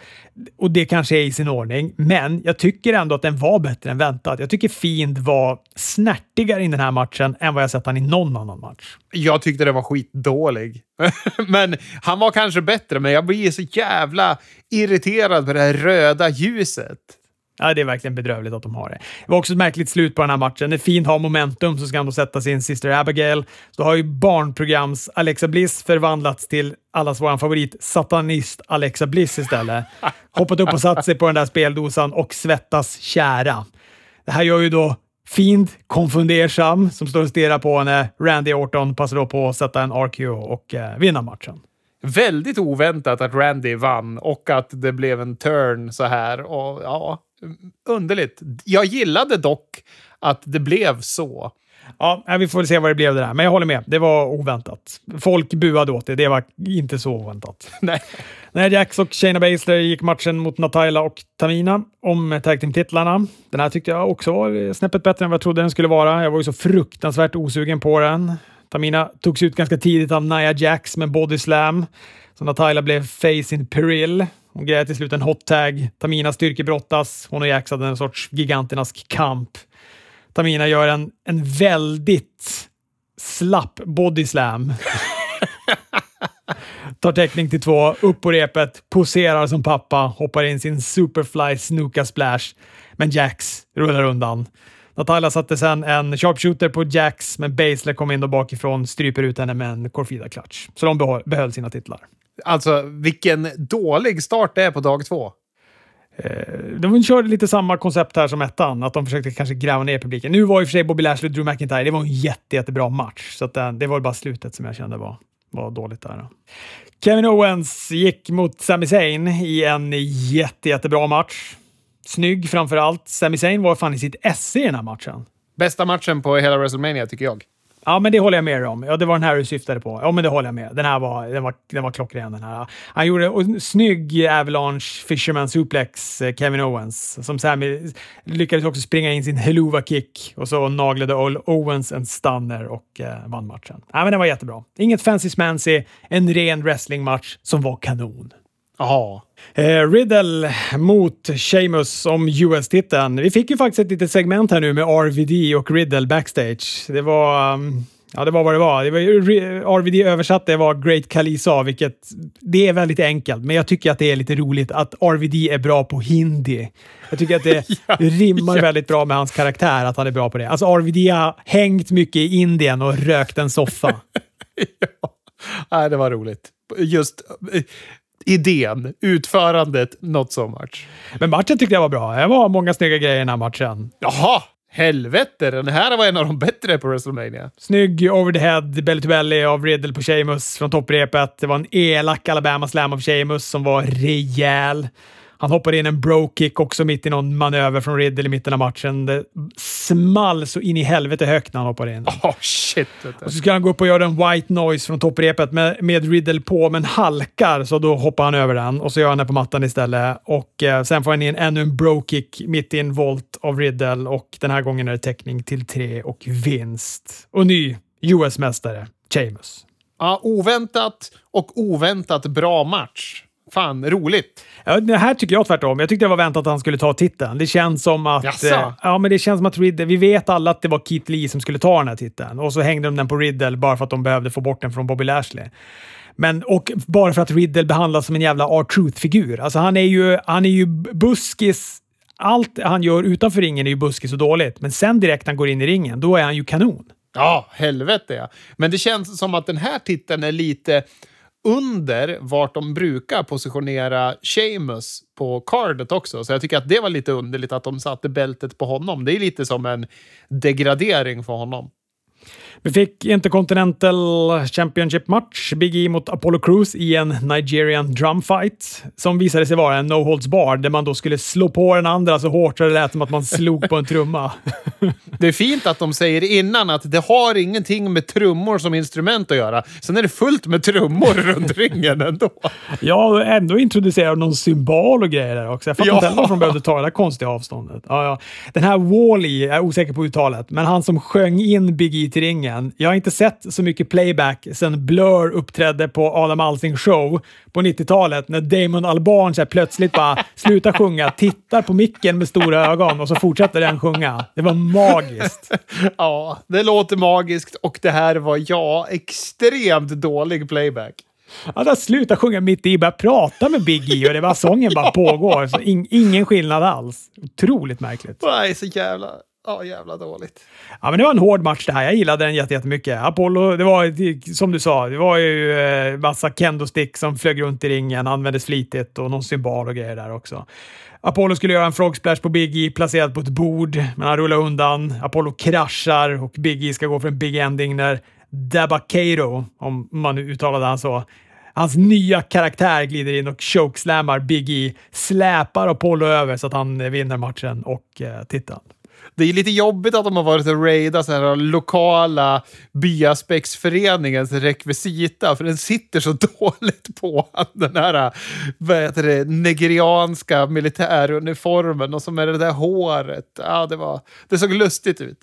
Och det kanske är i sin ordning. Men jag tycker ändå att den var bättre än väntat. Jag tycker Fiend var snärtigare i den här matchen än vad jag sett han i någon annan match. Jag tyckte den var skitdålig. men han var kanske bättre, men jag blir så jävla irriterad på det här röda ljuset. Ja, det är verkligen bedrövligt att de har det. Det var också ett märkligt slut på den här matchen. När Fiend har momentum så ska han då sätta sin Sister Abigail. Så har ju barnprograms Alexa Bliss förvandlats till allas vår favorit satanist Alexa Bliss istället. Hoppat upp och satt sig på den där speldosan och svettas kära. Det här gör ju då Fiend konfundersam som står och stirrar på henne. Randy Orton passar då på att sätta en RQ och eh, vinna matchen. Väldigt oväntat att Randy vann och att det blev en turn så här. Och ja, underligt. Jag gillade dock att det blev så. Ja, vi får väl se vad det blev det där. Men jag håller med. Det var oväntat. Folk buade åt det. Det var inte så oväntat. Nej. När Jax och Shayna Baszler gick matchen mot Nataila och Tamina om tag team-titlarna. Den här tyckte jag också var snäppet bättre än vad jag trodde den skulle vara. Jag var ju så fruktansvärt osugen på den. Tamina togs ut ganska tidigt av Nia Jax med body slam. Så Nataila blev face in peril. Hon grejade till slut en hot tag. Tamina styrkebrottas. Hon och Jax hade en sorts gigantisk kamp. Tamina gör en, en väldigt slapp body slam. Tar täckning till två, upp på repet, poserar som pappa, hoppar in sin superfly snooka splash. Men Jax rullar undan. Natalia satte sen en sharpshooter på Jax, men Baszler kom in då bakifrån, stryper ut henne med en Corfida clutch. Så de behöll, sina titlar. Alltså, vilken dålig start det är på dag två. Eh, de körde lite samma koncept här som ettan, att de försökte kanske gräva ner publiken. Nu var i och för sig Bobby Lashley och Drew McIntyre, det var en jätte, jättebra match, så eh, det var bara slutet som jag kände var, var dåligt där. Kevin Owens gick mot Sami Zayn i en jätte, jättebra match. Snygg framför allt. Sami Zayn var fan i sitt esse i den här matchen. Bästa matchen på hela WrestleMania tycker jag. Ja, men det håller jag med om. Ja, det var den här du syftade på. Ja, men det håller jag med. Den här var, den var, den var klockren. Den här. Han gjorde en snygg Avalanche Fisherman Suplex, eh, Kevin Owens, som Sammy lyckades också springa in sin Helluva kick och så naglade Owens en stunner och eh, vann matchen. Ja, men den var jättebra. Inget fancy smancy, en ren wrestlingmatch som var kanon. Jaha. Eh, Riddle mot Sheamus om US-titeln. Vi fick ju faktiskt ett litet segment här nu med RVD och Riddle backstage. Det var... Um, ja, det var vad det var. Det var RVD översatt det var Great Khali sa, vilket det är väldigt enkelt, men jag tycker att det är lite roligt att RVD är bra på hindi. Jag tycker att det ja, rimmar ja. väldigt bra med hans karaktär, att han är bra på det. Alltså RVD har hängt mycket i Indien och rökt en soffa. ja, Nej, det var roligt. Just idén, utförandet, not so much. Men matchen tyckte jag var bra. Det var många snygga grejer i den här matchen. Jaha! Helvete, den här var en av de bättre på WrestleMania. Snygg over the head, belly to belly av Riddle på Sheamus från topprepet. Det var en elak Alabama slam av Sheamus som var rejäl. Han hoppade in en bro-kick också mitt i någon manöver från Riddle i mitten av matchen. Det small så in i helvete högt när han hoppade in. Oh shit! Och så ska han gå upp och göra en white noise från topprepet med, med Riddle på, men halkar, så då hoppar han över den och så gör han det på mattan istället. Och eh, sen får han in ännu en bro-kick mitt i en volt av Riddle och den här gången är det täckning till tre och vinst. Och ny US-mästare, Sheamus. Ja, oväntat och oväntat bra match. Fan, roligt. Ja, det här tycker jag tvärtom. Jag tyckte det var väntat att han skulle ta titeln. Det känns som att... Eh, ja, men det känns som att Riddle... Vi vet alla att det var Keith Lee som skulle ta den här titeln och så hängde de den på Riddle bara för att de behövde få bort den från Bobby Lashley. Men, och bara för att Riddle behandlas som en jävla R-Truth-figur. Alltså han är ju, han är ju buskis. Allt han gör utanför ringen är ju buskis och dåligt, men sen direkt han går in i ringen, då är han ju kanon. Ja, helvete ja. Men det känns som att den här titeln är lite under vart de brukar positionera Seamus på cardet också. Så jag tycker att det var lite underligt att de satte bältet på honom. Det är lite som en degradering för honom. Vi fick Intercontinental Championship-match, Big E mot Apollo Crews i en Nigerian drumfight som visade sig vara en no holds bar där man då skulle slå på den andra så hårt så det lät som att man slog på en trumma. Det är fint att de säger innan att det har ingenting med trummor som instrument att göra. Sen är det fullt med trummor runt ringen ändå. Ja, och ändå introducerar de någon symbol och grejer där också. Jag fattar Ja. inte heller varför de behövde ta det där konstiga avståndet. Ja, ja. Den här Wally, jag är osäker på uttalet, men han som sjöng in Big E till ringen. Jag har inte sett så mycket playback sedan Blur uppträdde på Adam Alsing show på 90-talet när Damon Albarn så plötsligt bara slutar sjunga, tittar på micken med stora ögon och så fortsätter den sjunga. Det var magiskt. Ja, det låter magiskt och det här var, ja, extremt dålig playback. Han där slutar sjunga mitt i, börjar prata med Big E och det var sången bara pågår. Så in, ingen skillnad alls. Otroligt märkligt. Nej, så jävla, ja, jävla dåligt. Ja, men det var en hård match det här. Jag gillade den jättemycket. Apollo, det var som du sa, det var ju eh, massa kendo-stick som flög runt i ringen, användes flitigt och någon symbol och grejer där också. Apollo skulle göra en frog splash på Big E placerad på ett bord, men han rullar undan. Apollo kraschar och Big E ska gå för en big ending när Dabakato, om man nu uttalade han så, Hans nya karaktär glider in och chokeslammar Big E, släpar Apollo över så att han vinner matchen och eh, titeln. Det är lite jobbigt att de har varit och raidat så här lokala byaspexföreningens rekvisita, för den sitter så dåligt på den här vad heter det, nigerianska militäruniformen och som med det där håret. Ja, det, var, det såg lustigt ut.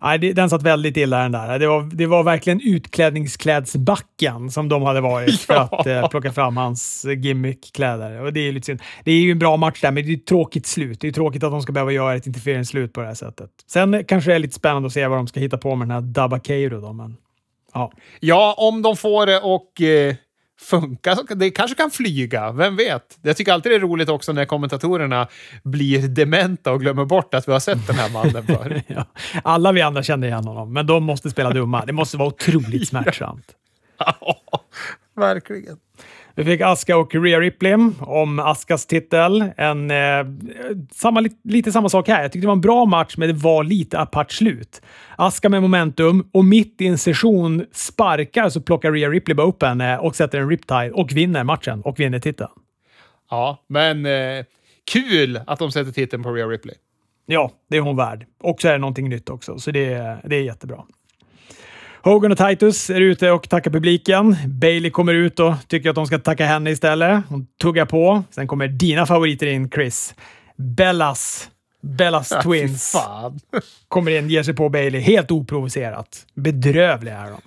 Nej, det, den satt väldigt illa den där. Det var, det var verkligen utklädningsklädsbacken som de hade varit för Ja. att eh, plocka fram hans gimmickkläder. Och det är ju lite synd. Det är ju en bra match där, men det är ett tråkigt slut. Det är tråkigt att de ska behöva göra ett interference-slut på det här sättet. Sen kanske det är lite spännande att se vad de ska hitta på med den här Dabakairo då, men ja. Ja, om de får det och eh, funka, det kanske kan flyga. Vem vet? Jag tycker alltid det är roligt också när kommentatorerna blir dementa och glömmer bort att vi har sett den här mannen förr. ja. Alla vi andra känner igen honom, men de måste spela dumma. Det måste vara otroligt smärtsamt. Ja, verkligen. Vi fick Aska och Rhea Ripley om Askas titel. En, eh, samma, li- lite samma sak här. Jag tyckte det var en bra match, men det var lite apart slut. Aska med momentum och mitt i en session sparkar så plockar Rhea Ripley bara upp henne och sätter en riptide och vinner matchen och vinner titeln. Ja, men eh, kul att de sätter titeln på Rhea Ripley. Ja, det är hon värd. Och så är det någonting nytt också, så det, det är jättebra. Hogan och Titus är ute och tackar publiken. Bailey kommer ut och tycker att de ska tacka henne istället. Hon tuggar på. Sen kommer dina favoriter in, Chris. Bellas. Bellas fy Twins kommer in, ger sig på Bailey helt oprovocerat. Bedrövliga är de.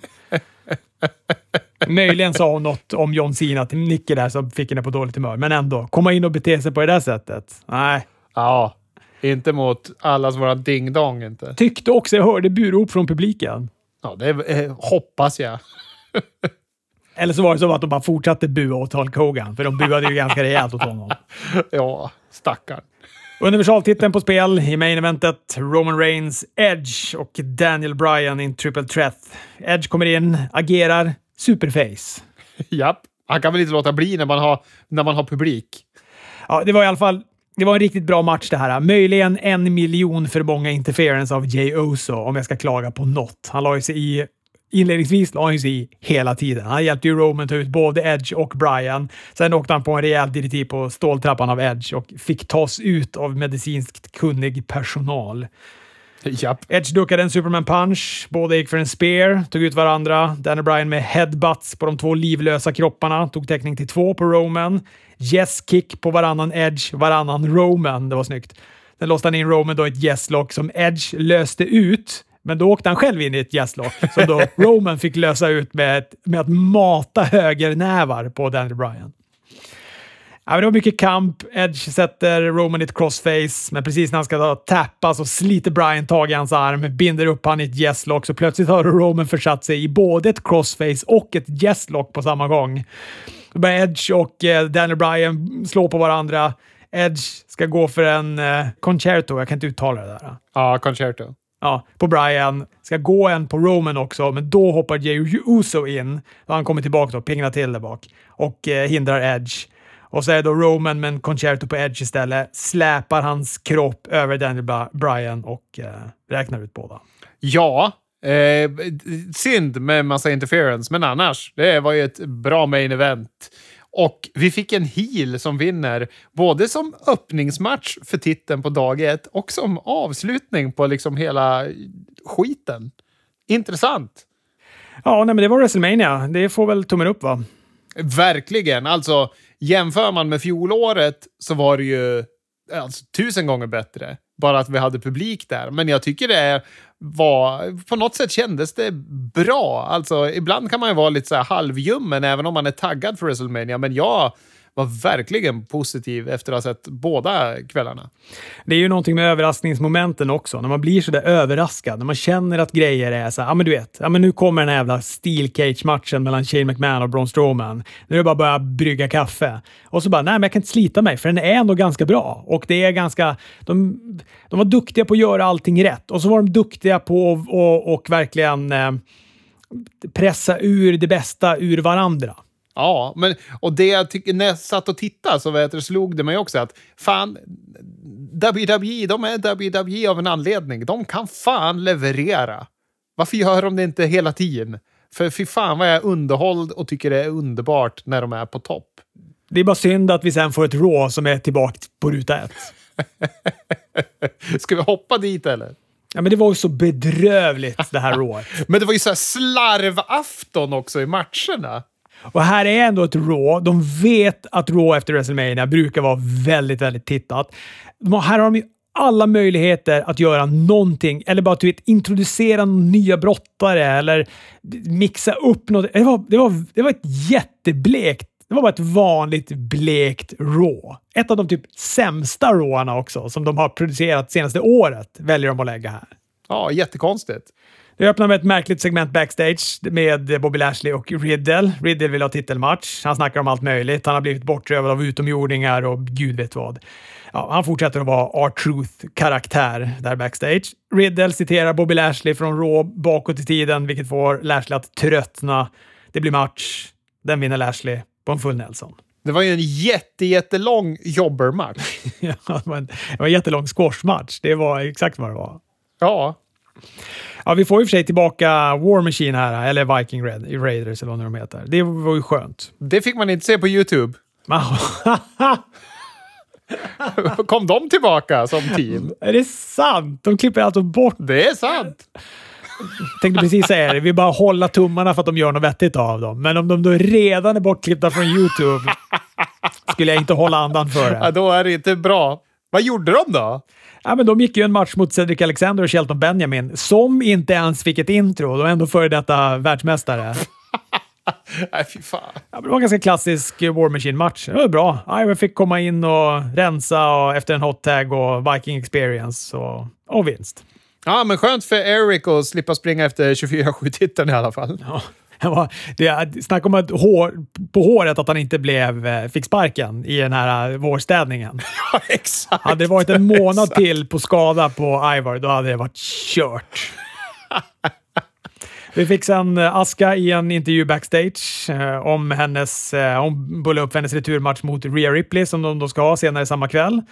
Möjligen sa hon något om John Cena till Nicky där som fick henne på dåligt humör, men ändå. Komma in och bete sig på det där sättet? Nej. Ja, inte mot allas våra ding-dong inte. Tyckte också jag hörde burop från publiken. Ja, det eh, hoppas jag. Eller så var det så att de bara fortsatte bua åt Hulk Hogan, för de buade ju ganska rejält åt honom. Ja, stackarn. Universaltiteln på spel i main eventet. Roman Reigns, Edge och Daniel Bryan i en triple threat. Edge kommer in, agerar superface. Japp. Han kan väl inte låta bli när man har, när man har publik. Ja, det var i alla fall det var en riktigt bra match det här. Möjligen en miljon för många interference av Jay Oso om jag ska klaga på något. Han la ju sig i Inledningsvis la han sig i hela tiden. Han hjälpte ju Roman ta ut både Edge och Brian. Sen åkte han på en rejäl DDT på ståltrappan av Edge och fick tas ut av medicinskt kunnig personal. Japp. Edge duckade en Superman punch. Båda gick för en spear, tog ut varandra. Danny Bryan med headbutts på de två livlösa kropparna. Tog täckning till två på Roman. Yes kick på varannan Edge, varannan Roman. Det var snyggt. Sen låste han in Roman då i ett yes-lock som Edge löste ut. Men då åkte han själv in i ett yes-lock som då Roman fick lösa ut med, ett, med att mata högernävar på Danny Bryan. Ja, men det var mycket kamp. Edge sätter Roman i ett crossface, men precis när han ska tappa så sliter Bryan tag i hans arm, binder upp han i ett yes-lock, så plötsligt har Roman försatt sig i både ett crossface och ett yes-lock på samma gång. Då börjar Edge och eh, Daniel Bryan slå på varandra. Edge ska gå för en eh, concerto, jag kan inte uttala det där. Ja, concerto. Ja, på Bryan. Ska gå en på Roman också, men då hoppar Jey Uso in. Då han kommer tillbaka och pingnar till där bak och eh, hindrar Edge. Och så är då Roman med en concerto på Edge istället. Släpar hans kropp över Daniel Bryan och eh, räknar ut båda. Ja, Eh, synd med massa interference, men annars, det var ju ett bra main event. Och vi fick en heel som vinner, både som öppningsmatch för titeln på dag ett och som avslutning på liksom hela skiten. Intressant. Ja, nej, men det var WrestleMania. Det får väl tummen upp, va? Verkligen. Alltså, jämför man med fjolåret så var det ju alltså, tusen gånger bättre. Bara att vi hade publik där. Men jag tycker det var... På något sätt kändes det bra. Alltså, ibland kan man ju vara lite så här halvljummen även om man är taggad för WrestleMania. Men jag var verkligen positiv efter att ha sett båda kvällarna. Det är ju någonting med överraskningsmomenten också. När man blir så där överraskad, när man känner att grejer är så här, ja men du vet, ja men nu kommer den här jävla Steel Cage-matchen mellan Shane McMahon och Braun Strowman. Nu är det bara att börja brygga kaffe. Och så bara, nej men jag kan inte slita mig, för den är ändå ganska bra. Och det är ganska, de, de var duktiga på att göra allting rätt. Och så var de duktiga på att och, och verkligen eh, pressa ur det bästa ur varandra. Ja, men, och det jag tycker, när jag satt och tittade så vet du, slog det mig också att fan, WWE, de är WWE av en anledning. De kan fan leverera. Varför gör de det inte hela tiden? För fy fan vad jag är underhålld och tycker det är underbart när de är på topp. Det är bara synd att vi sen får ett Raw som är tillbaka på ruta ett. Ska vi hoppa dit eller? Ja, men det var ju så bedrövligt det här Raw. men det var ju så här slarvafton också i matcherna. Och här är ändå ett Raw. De vet att Raw efter WrestleMania brukar vara väldigt, väldigt tittat. De har, här har de ju alla möjligheter att göra någonting eller bara vet, introducera nya brottare eller mixa upp något. Det var, det var, det var ett jätteblekt det var bara ett vanligt blekt Raw. Ett av de typ sämsta Rawarna också, som de har producerat senaste året, väljer de att lägga här. Ja, jättekonstigt. Det öppnar med ett märkligt segment backstage med Bobby Lashley och Riddle. Riddle vill ha titelmatch. Han snackar om allt möjligt. Han har blivit bortrövad av utomjordingar och gud vet vad. Ja, han fortsätter att vara R-Truth-karaktär där backstage. Riddle citerar Bobby Lashley från Raw bakåt i tiden, vilket får Lashley att tröttna. Det blir match. Den vinner Lashley på en full Nelson. Det var ju en jätte, jättelång jobbermatch. ja, det var en, det var en jättelång squashmatch. Det var exakt vad det var. Ja. Ja, vi får ju för sig tillbaka War Machine här, eller Viking Red, Raiders eller vad de heter. Det var ju skönt. Det fick man inte se på YouTube. Kom de tillbaka som team? Är det sant? De klipper alltså bort... Det är sant! Tänkte precis säga det. Vi bara hålla tummarna för att de gör något vettigt av dem. Men om de då redan är bortklippta från YouTube skulle jag inte hålla andan för det. Ja, då är det inte bra. Vad gjorde de då? Ja, men de gick ju en match mot Cedric Alexander och Shelton Benjamin, som inte ens fick ett intro. De är ändå före detta världsmästare. Nej, fy fan. Ja, det var en ganska klassisk War Machine-match. Det var bra. Iowa fick komma in och rensa och efter en hot tag och Viking experience och, och vinst. Ja, men skönt för Eric att slippa springa efter 24-7-titeln i alla fall. Ja. Det, snacka om att hår, på håret att han inte blev, eh, fick sparken i den här eh, vårstädningen. Ja, exakt. Hade det varit en månad exakt. till på skada på Ivar, då hade det varit kört. Vi fick sen eh, Aska i en intervju backstage eh, om hennes... Eh, hon bullade upp hennes returmatch mot Rhea Ripley som de då ska ha senare samma kväll.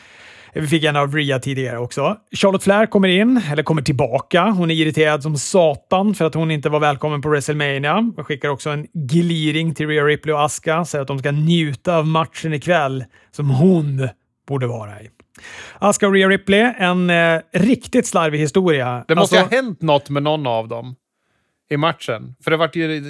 Vi fick en av Rhea tidigare också. Charlotte Flair kommer in, eller kommer tillbaka. Hon är irriterad som satan för att hon inte var välkommen på WrestleMania. Jag skickar också en gliring till Rhea Ripley och Aska, säger att de ska njuta av matchen ikväll som hon borde vara i. Aska och Rhea Ripley, en eh, riktigt slarvig historia. Det måste alltså, ha hänt något med någon av dem i matchen. För det vart ju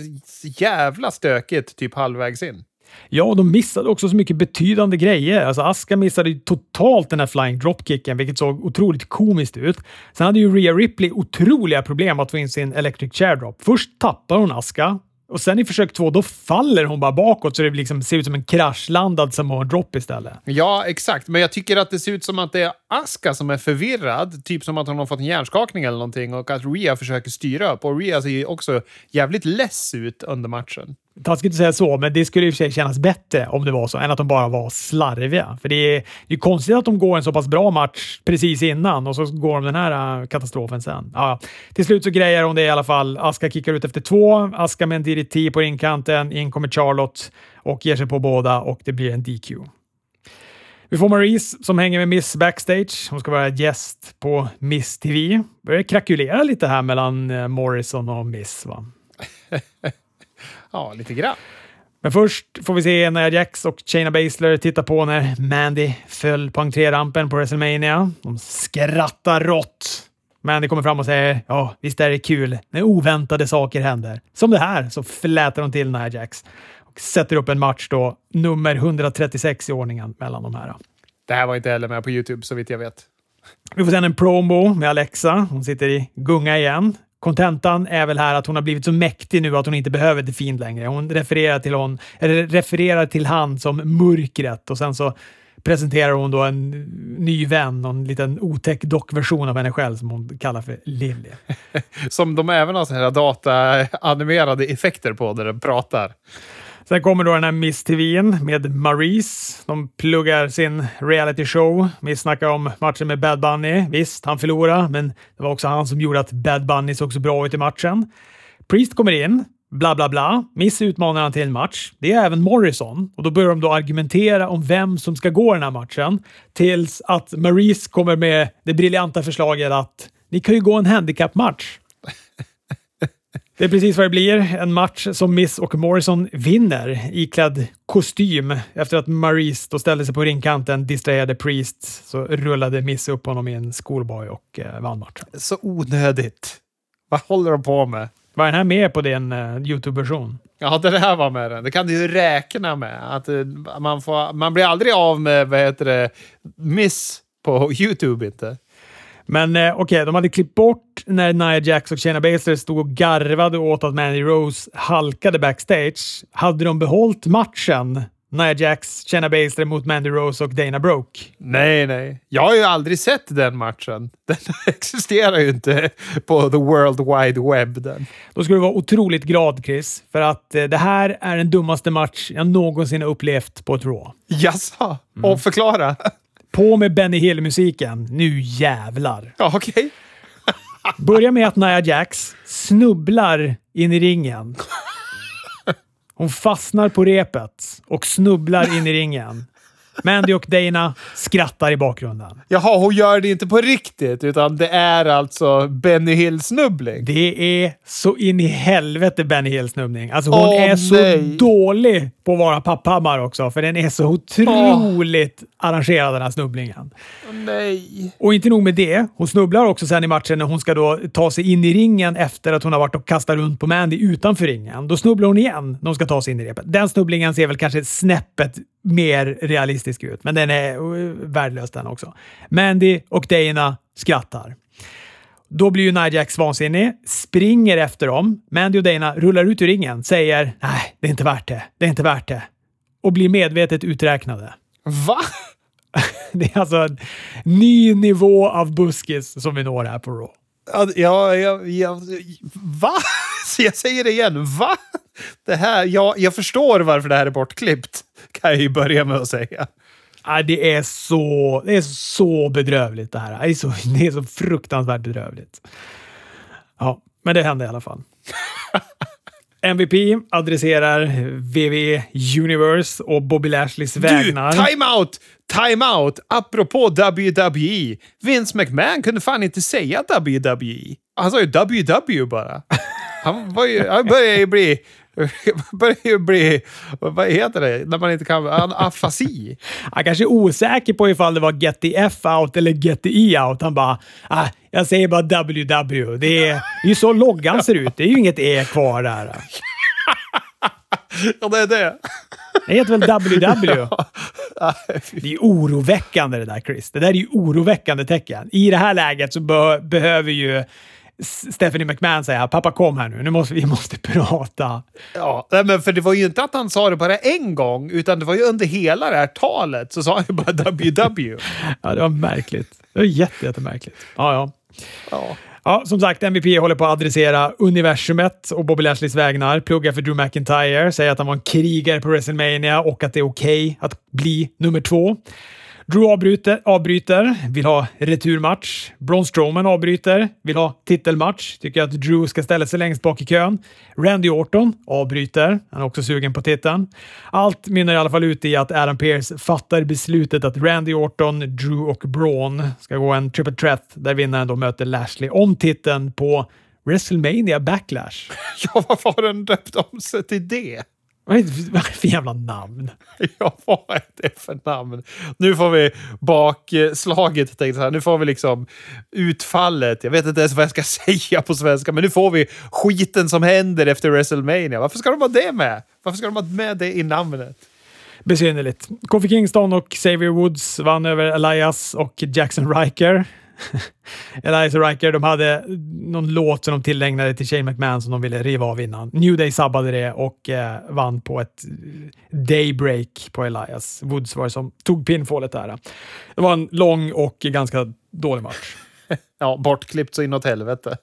jävla stökigt typ halvvägs in. Ja, och de missade också så mycket betydande grejer. Alltså Aska missade ju totalt den här flying dropkicken, vilket såg otroligt komiskt ut. Sen hade ju Rhea Ripley otroliga problem att få in sin electric chair drop. Först tappar hon Aska och sen i försök två, då faller hon bara bakåt så det liksom ser ut som en kraschlandad Samoan drop istället. Ja, exakt. Men jag tycker att det ser ut som att det är Aska som är förvirrad. Typ som att hon har fått en hjärnskakning eller någonting och att Rhea försöker styra upp. Och Rhea ser ju också jävligt less ut under matchen. Taskigt att säga så, men det skulle i och för sig kännas bättre om det var så, än att de bara var slarviga. För det är ju konstigt att de går en så pass bra match precis innan och så går de den här äh, katastrofen sen. Ja, till slut så grejer hon det i alla fall. Aska kickar ut efter två. Aska med en DDT på ringkanten. In kommer Charlotte och ger sig på båda och det blir en DQ. Vi får Maurice som hänger med Miss backstage. Hon ska vara gäst på Miss TV. Börjar krakulera lite här mellan äh, Morrison och Miss. Va? ja, lite grann. Men först får vi se Nia Jax och Shayna Baszler titta på när Mandy föll på entrérampen på WrestleMania. De skrattar rått. Mandy kommer fram och säger ja, visst är det kul när oväntade saker händer. Som det här så flätar de till Nia Jax och sätter upp en match då, nummer 136 i ordningen mellan de här. Det här var inte heller med på YouTube så vitt jag vet. Vi får sen en promo med Alexa. Hon sitter i gunga igen. Kontentan är väl här att hon har blivit så mäktig nu att hon inte behöver The Fiend längre. Hon refererar till, hon, eller refererar till han som mörkret och sen så presenterar hon då en ny vän en liten otäck dockversion av henne själv som hon kallar för Lily. som de även har sådana här dataanimerade effekter på när den pratar. Sen kommer då den här Miss TVn med Maurice. De pluggar sin reality show. Vi snackar om matchen med Bad Bunny. Visst, han förlorade, men det var också han som gjorde att Bad Bunny såg så bra ut i matchen. Priest kommer in, bla bla bla. Miss utmanar han till en match. Det är även Morrison och då börjar de då argumentera om vem som ska gå den här matchen tills att Maurice kommer med det briljanta förslaget att ni kan ju gå en handicap-match. Det är precis vad det blir. En match som Miss och Morrison vinner iklädd kostym. Efter att Maurice då ställde sig på ringkanten, distraherade Priest, så rullade Miss upp honom i en schoolboy och eh, vann matchen. Så onödigt. Vad håller de på med? Var den här med på din uh, YouTube-version? Ja, det här var med den. Det kan du ju räkna med. Att uh, man, får, man blir aldrig av med, vad heter det, Miss på YouTube inte. Men eh, okej, okay, de hade klippt bort när Nia Jax och Shayna Baszler stod och garvade åt att Mandy Rose halkade backstage. Hade de behållit matchen Nia Jax, Shayna Baszler mot Mandy Rose och Dana Brooke? Nej, nej. Jag har ju aldrig sett den matchen. Den existerar ju inte på the world wide web. Den. Då skulle du vara otroligt glad, Chris, för att eh, det här är den dummaste match jag någonsin har upplevt på ett Raw. Jaså? Mm. Och förklara. På med Benny Hill-musiken. Nu jävlar! Ja, okej. Okay. Börja med att Nia Jax snubblar in i ringen. Hon fastnar på repet och snubblar in i ringen. Mandy och Dana skrattar i bakgrunden. Jaha, hon gör det inte på riktigt, utan det är alltså Benny Hill-snubbling? Det är så in i helvete Benny Hill-snubbling. Alltså hon oh, är så nej. dålig på att vara Papphammar också, för den är så otroligt oh. arrangerad den här snubblingen. Oh, nej. Och inte nog med det, hon snubblar också sen i matchen när hon ska då ta sig in i ringen efter att hon har varit och kastat runt på Mandy utanför ringen. Då snubblar hon igen när hon ska ta sig in i repet. Den snubblingen ser väl kanske snäppet mer realistisk ut, men den är uh, värdelös den också. Mandy och Dana skrattar. Då blir ju Nijax vansinnig, springer efter dem. Mandy och Dana rullar ut ur ringen, säger nej, det är inte värt det. Det är inte värt det. Och blir medvetet uträknade. Va? det är alltså en ny nivå av buskis som vi når här på Raw. Ja, ja, ja, va? Jag säger det igen, va? Det här, ja, jag förstår varför det här är bortklippt, kan jag ju börja med att säga. Ja, det, är så, det är så bedrövligt det här. Det är så, det är så fruktansvärt bedrövligt. Ja, men det hände i alla fall. MVP adresserar WWE Universe och Bobby Lashleys vägnar. Du, time out! Time out! Apropå WWE. Vince McMahon kunde fan inte säga WWE. Han sa ju WW bara. Han, var ju, han börjar ju bli börjar ju bli, vad heter det, när man inte kan, afasi. Han kanske är osäker på ifall det var get the F out eller get the E out. Han bara, ah, jag säger bara WW. Det är, det är ju så loggan ser ut. Det är ju inget E kvar där. ja, det är det. Det heter väl WW? Det är oroväckande det där Chris. Det där är ju oroväckande tecken. I det här läget så be behöver ju Stephanie McMahon säga “Pappa kom här nu, nu måste, vi måste prata”. Ja, men för det var ju inte att han sa det bara en gång, utan det var ju under hela det här talet så sa han ju bara WW. ja, det var märkligt. Det var jättemärkligt. Ja, ja. ja. Ja, som sagt, MVP håller på att adressera universumet och Bobby Lashleys vägnar, pluggar för Drew McIntyre, säger att han var en krigare på WrestleMania och att det är okej okay att bli nummer två. Drew avbryter, avbryter, vill ha returmatch. Braun Strowman avbryter, vill ha titelmatch. Tycker att Drew ska ställa sig längst bak i kön. Randy Orton avbryter. Han är också sugen på titeln. Allt mynnar i alla fall ut i att Adam Pearce fattar beslutet att Randy Orton, Drew och Braun ska gå en triple threat där vinnaren då möter Lashley om titeln på WrestleMania Backlash. Ja, varför har den döpt om sig till det? Vad är det för- jävla namn? Ja, vad är det för namn? Nu får vi bakslaget, tänkte här. Nu får vi liksom utfallet. Jag vet inte ens vad jag ska säga på svenska, men nu får vi skiten som händer efter WrestleMania. Varför ska de ha det med? Varför ska de ha med det i namnet? Besynnerligt. Kofi Kingston och Xavier Woods vann över Elias och Jackson Riker. Och Riker de hade någon låt som de tillägnade till Shane McMahon som de ville riva av innan. New Day sabbade det och eh, vann på ett eh, daybreak på Elias. Woods var det som tog pinfallet där. Det var en lång och ganska dålig match. Ja, bortklippt så inåt helvete.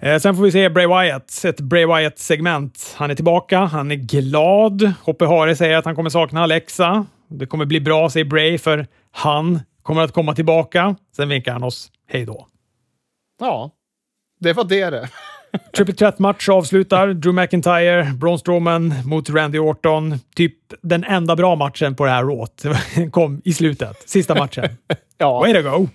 Eh, sen får vi se Bray Wyatt, ett Bray Wyatt-segment. Han är tillbaka, han är glad. Hoppe Hare säger att han kommer sakna Alexa. Det kommer bli bra, säger Bray, för han kommer att komma tillbaka. Sen vinkar han oss hej då. Ja, det var det det. Triple Threat-match avslutar. Drew McIntyre, Braun Strowman mot Randy Orton. Typ den enda bra matchen på det här råt. kom i slutet. Sista matchen. Ja, Way to go!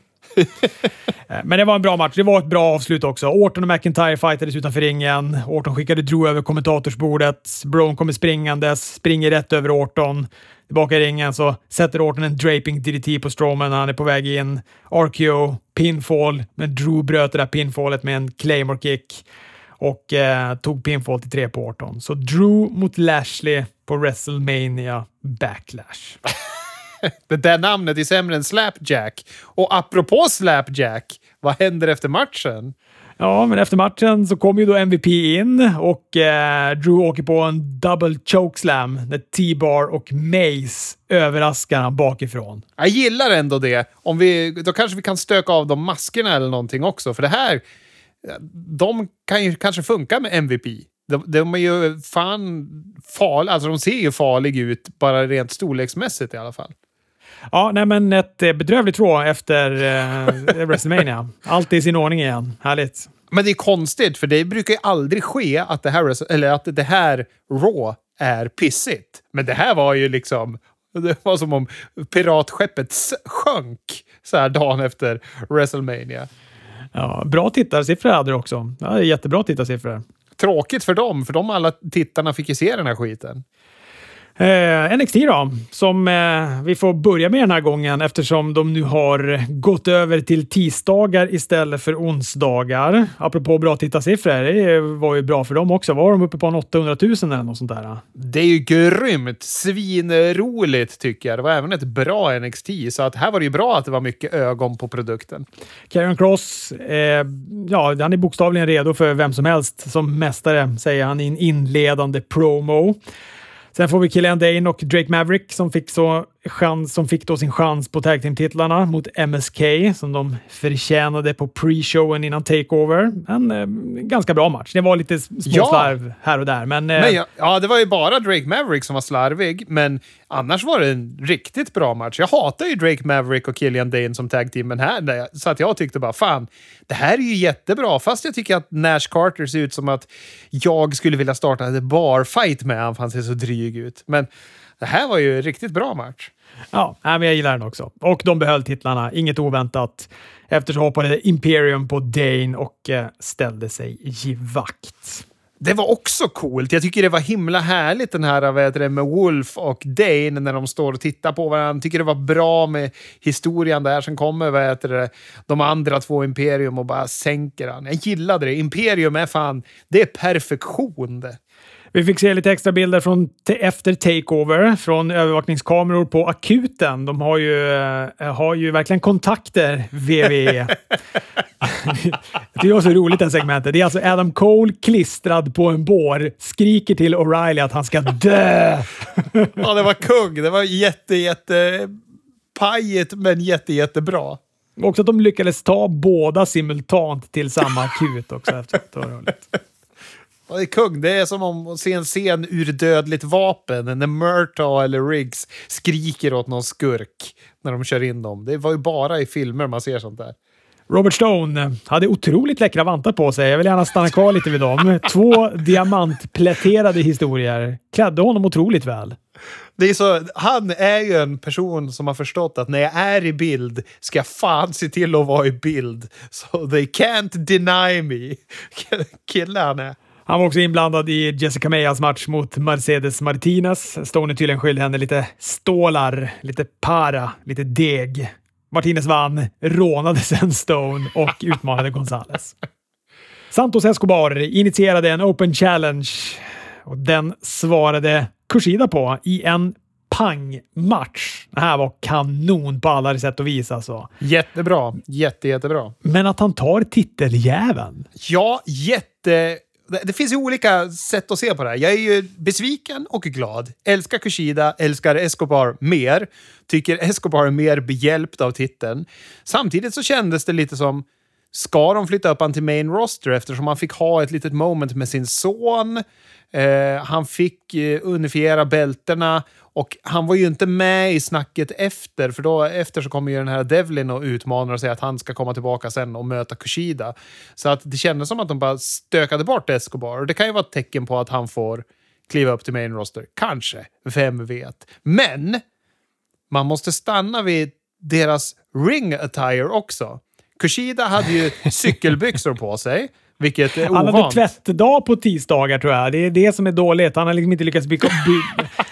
Eh, Men det var en bra match. Det var ett bra avslut också. Orton och McIntyre fightades utanför ringen. Orton skickade Drew över kommentatorsbordet. Brown kommer springandes, springer rätt över Orton. Tillbaka i ringen så sätter Orton en draping DDT på Strowman när han är på väg in. RKO, pinfall, men Drew bröt det där pinfallet med en Claymore kick och eh, tog pinfall till tre på Orton. Så Drew mot Lashley på WrestleMania Backlash. det där namnet är sämre än Slapjack. Och apropå Slapjack, vad händer efter matchen? Ja, men efter matchen så kom ju då MVP in och eh, Drew åker på en double chokeslam när T-bar och Mace överraskar han bakifrån. Jag gillar ändå det. Om vi, då kanske vi kan stöka av de maskerna eller någonting också. För det här, de kan ju kanske funka med MVP. De, de är ju fan farliga. Alltså de ser ju farliga ut, bara rent storleksmässigt i alla fall. Ja, nej men ett eh, bedrövligt rå efter eh, WrestleMania. Allt är i sin ordning igen. Härligt. Men det är konstigt, för det brukar ju aldrig ske att det här, eller att det här Raw är pissigt. Men det här var ju liksom... Det var som om piratskeppet sjönk så här dagen efter WrestleMania. Ja, bra tittarsiffror hade det också. Ja, jättebra tittarsiffror. Tråkigt för dem, för de alla tittarna fick ju se den här skiten. Eh, NXT då, som eh, vi får börja med den här gången eftersom de nu har gått över till tisdagar istället för onsdagar. Apropå bra tittarsiffror, det var ju bra för dem också. Var de uppe på en 800 000 eller något sånt där? Det är ju grymt! Svinroligt tycker jag. Det var även ett bra NXT, så att här var det ju bra att det var mycket ögon på produkten. Karrion Cross, eh, ja, han är bokstavligen redo för vem som helst som mästare, säger han i en inledande promo. Sen får vi Killian Dane och Drake Maverick som fick, så chans, som fick då sin chans på tag team-titlarna mot MSK som de förtjänade på pre-showen innan Takeover. En eh, ganska bra match. Det var lite små Ja. här och där, men, eh, Men ja, ja, det var ju bara Drake Maverick som var slarvig, men annars var det en riktigt bra match. Jag hatar ju Drake Maverick och Killian Dane som tag team, men här, så att jag tyckte bara fan, det här är ju jättebra. Fast jag tycker att Nash Carter ser ut som att jag skulle vilja starta en barfight med honom, för han ser så dryg ut. Men det här var ju en riktigt bra match. Ja, men jag gillar den också. Och de behöll titlarna, inget oväntat. Eftersom hoppade Imperium på Dane och eh, ställde sig i vakt. Det var också coolt. Jag tycker det var himla härligt den här vad det, med Wolf och Dane när de står och tittar på varandra. Tycker det var bra med historien där. Sen kommer vad heter det, de andra två Imperium och bara sänker han. Jag gillade det. Imperium är fan, det är perfektion det. Vi fick se lite extra bilder från te- efter takeover från övervakningskameror på akuten. De har ju, eh, har ju verkligen kontakter, WWE. det var så roligt det här segmentet. Det är alltså Adam Cole klistrad på en bår, skriker till O'Reilly att han ska dö. Ja, det var kung. Det var jätte, jätte pajigt men jätte, jättebra. Också att de lyckades ta båda simultant till samma akut också. Efteråt. Det var roligt. Och det är kung. Det är som om att se en scen ur Dödligt vapen när Murtaugh eller Riggs skriker åt någon skurk när de kör in dem. Det var ju bara i filmer man ser sånt där. Robert Stone hade otroligt läckra vantar på sig. Jag vill gärna stanna kvar lite vid dem. Två diamantpläterade historier. Klädde honom otroligt väl. Det är så, han är ju en person som har förstått att när jag är i bild ska jag fan se till att vara i bild. So they can't deny me. Kille han är. Han var också inblandad i Jessica Meyas match mot Mercedes Martinez. Stone är tydligen skyldig henne lite stålar, lite para, lite deg. Martinez vann, rånade sen Stone och utmanade Gonzales. Santos Escobar initierade en Open Challenge och den svarade Kushida på i en pangmatch. Det här var kanon på alla sätt och vis alltså. Jättebra. Jätte, jättebra. Men att han tar titeljäveln. Ja, jätte... Det finns ju olika sätt att se på det här. Jag är ju besviken och glad. Älskar Kushida, älskar Escobar mer. Tycker Escobar är mer behjälpt av titeln. Samtidigt så kändes det lite som Ska de flytta upp han till main roster eftersom han fick ha ett litet moment med sin son? Eh, han fick eh, unifiera bältena och han var ju inte med i snacket efter, för då efter så kommer ju den här Devlin och utmanar och säger att han ska komma tillbaka sen och möta Kushida. Så att det kändes som att de bara stökade bort Escobar och det kan ju vara ett tecken på att han får kliva upp till main roster. Kanske. Vem vet? Men man måste stanna vid deras ring attire också. Kushida hade ju cykelbyxor på sig. Vilket är ovant. Han hade tvättdag på tisdagar tror jag. Det är det som är dåligt. Han har liksom inte lyckats by by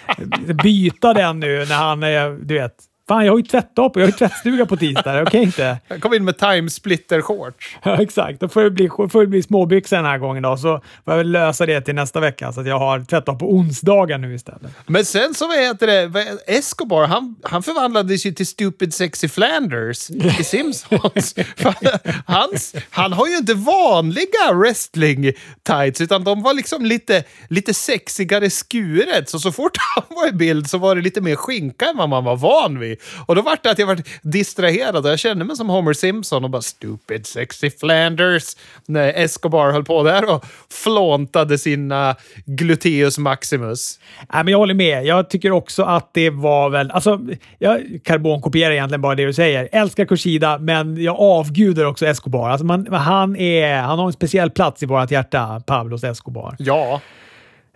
byta den nu när han är, du vet, Fan, jag har ju tvättdag på, jag har ju tvättstuga på tisdag. Okej okay, inte? Jag kom in med timesplitter-shorts. Ja, exakt. Då får det bli, får det bli småbyxor den här gången då, så får jag väl lösa det till nästa vecka så att jag har tvättdag på onsdagar nu istället. Men sen så, vad heter det, Escobar, han, han förvandlades ju till Stupid Sexy Flanders i Simpsons. Hans, han har ju inte vanliga wrestling-tights, utan de var liksom lite, lite sexigare skuret. Så så fort han var i bild så var det lite mer skinka än vad man var van vid. Och då vart det att jag var distraherad och jag kände mig som Homer Simpson och bara “Stupid sexy Flanders” när Escobar höll på där och flåntade sina gluteus maximus. Nej, men jag håller med. Jag tycker också att det var väl... Alltså, jag karbonkopierar egentligen bara det du säger. Älskar Kushida, men jag avgudar också Escobar. Alltså man, han, är, han har en speciell plats i vårt hjärta, Pablos Escobar. Ja.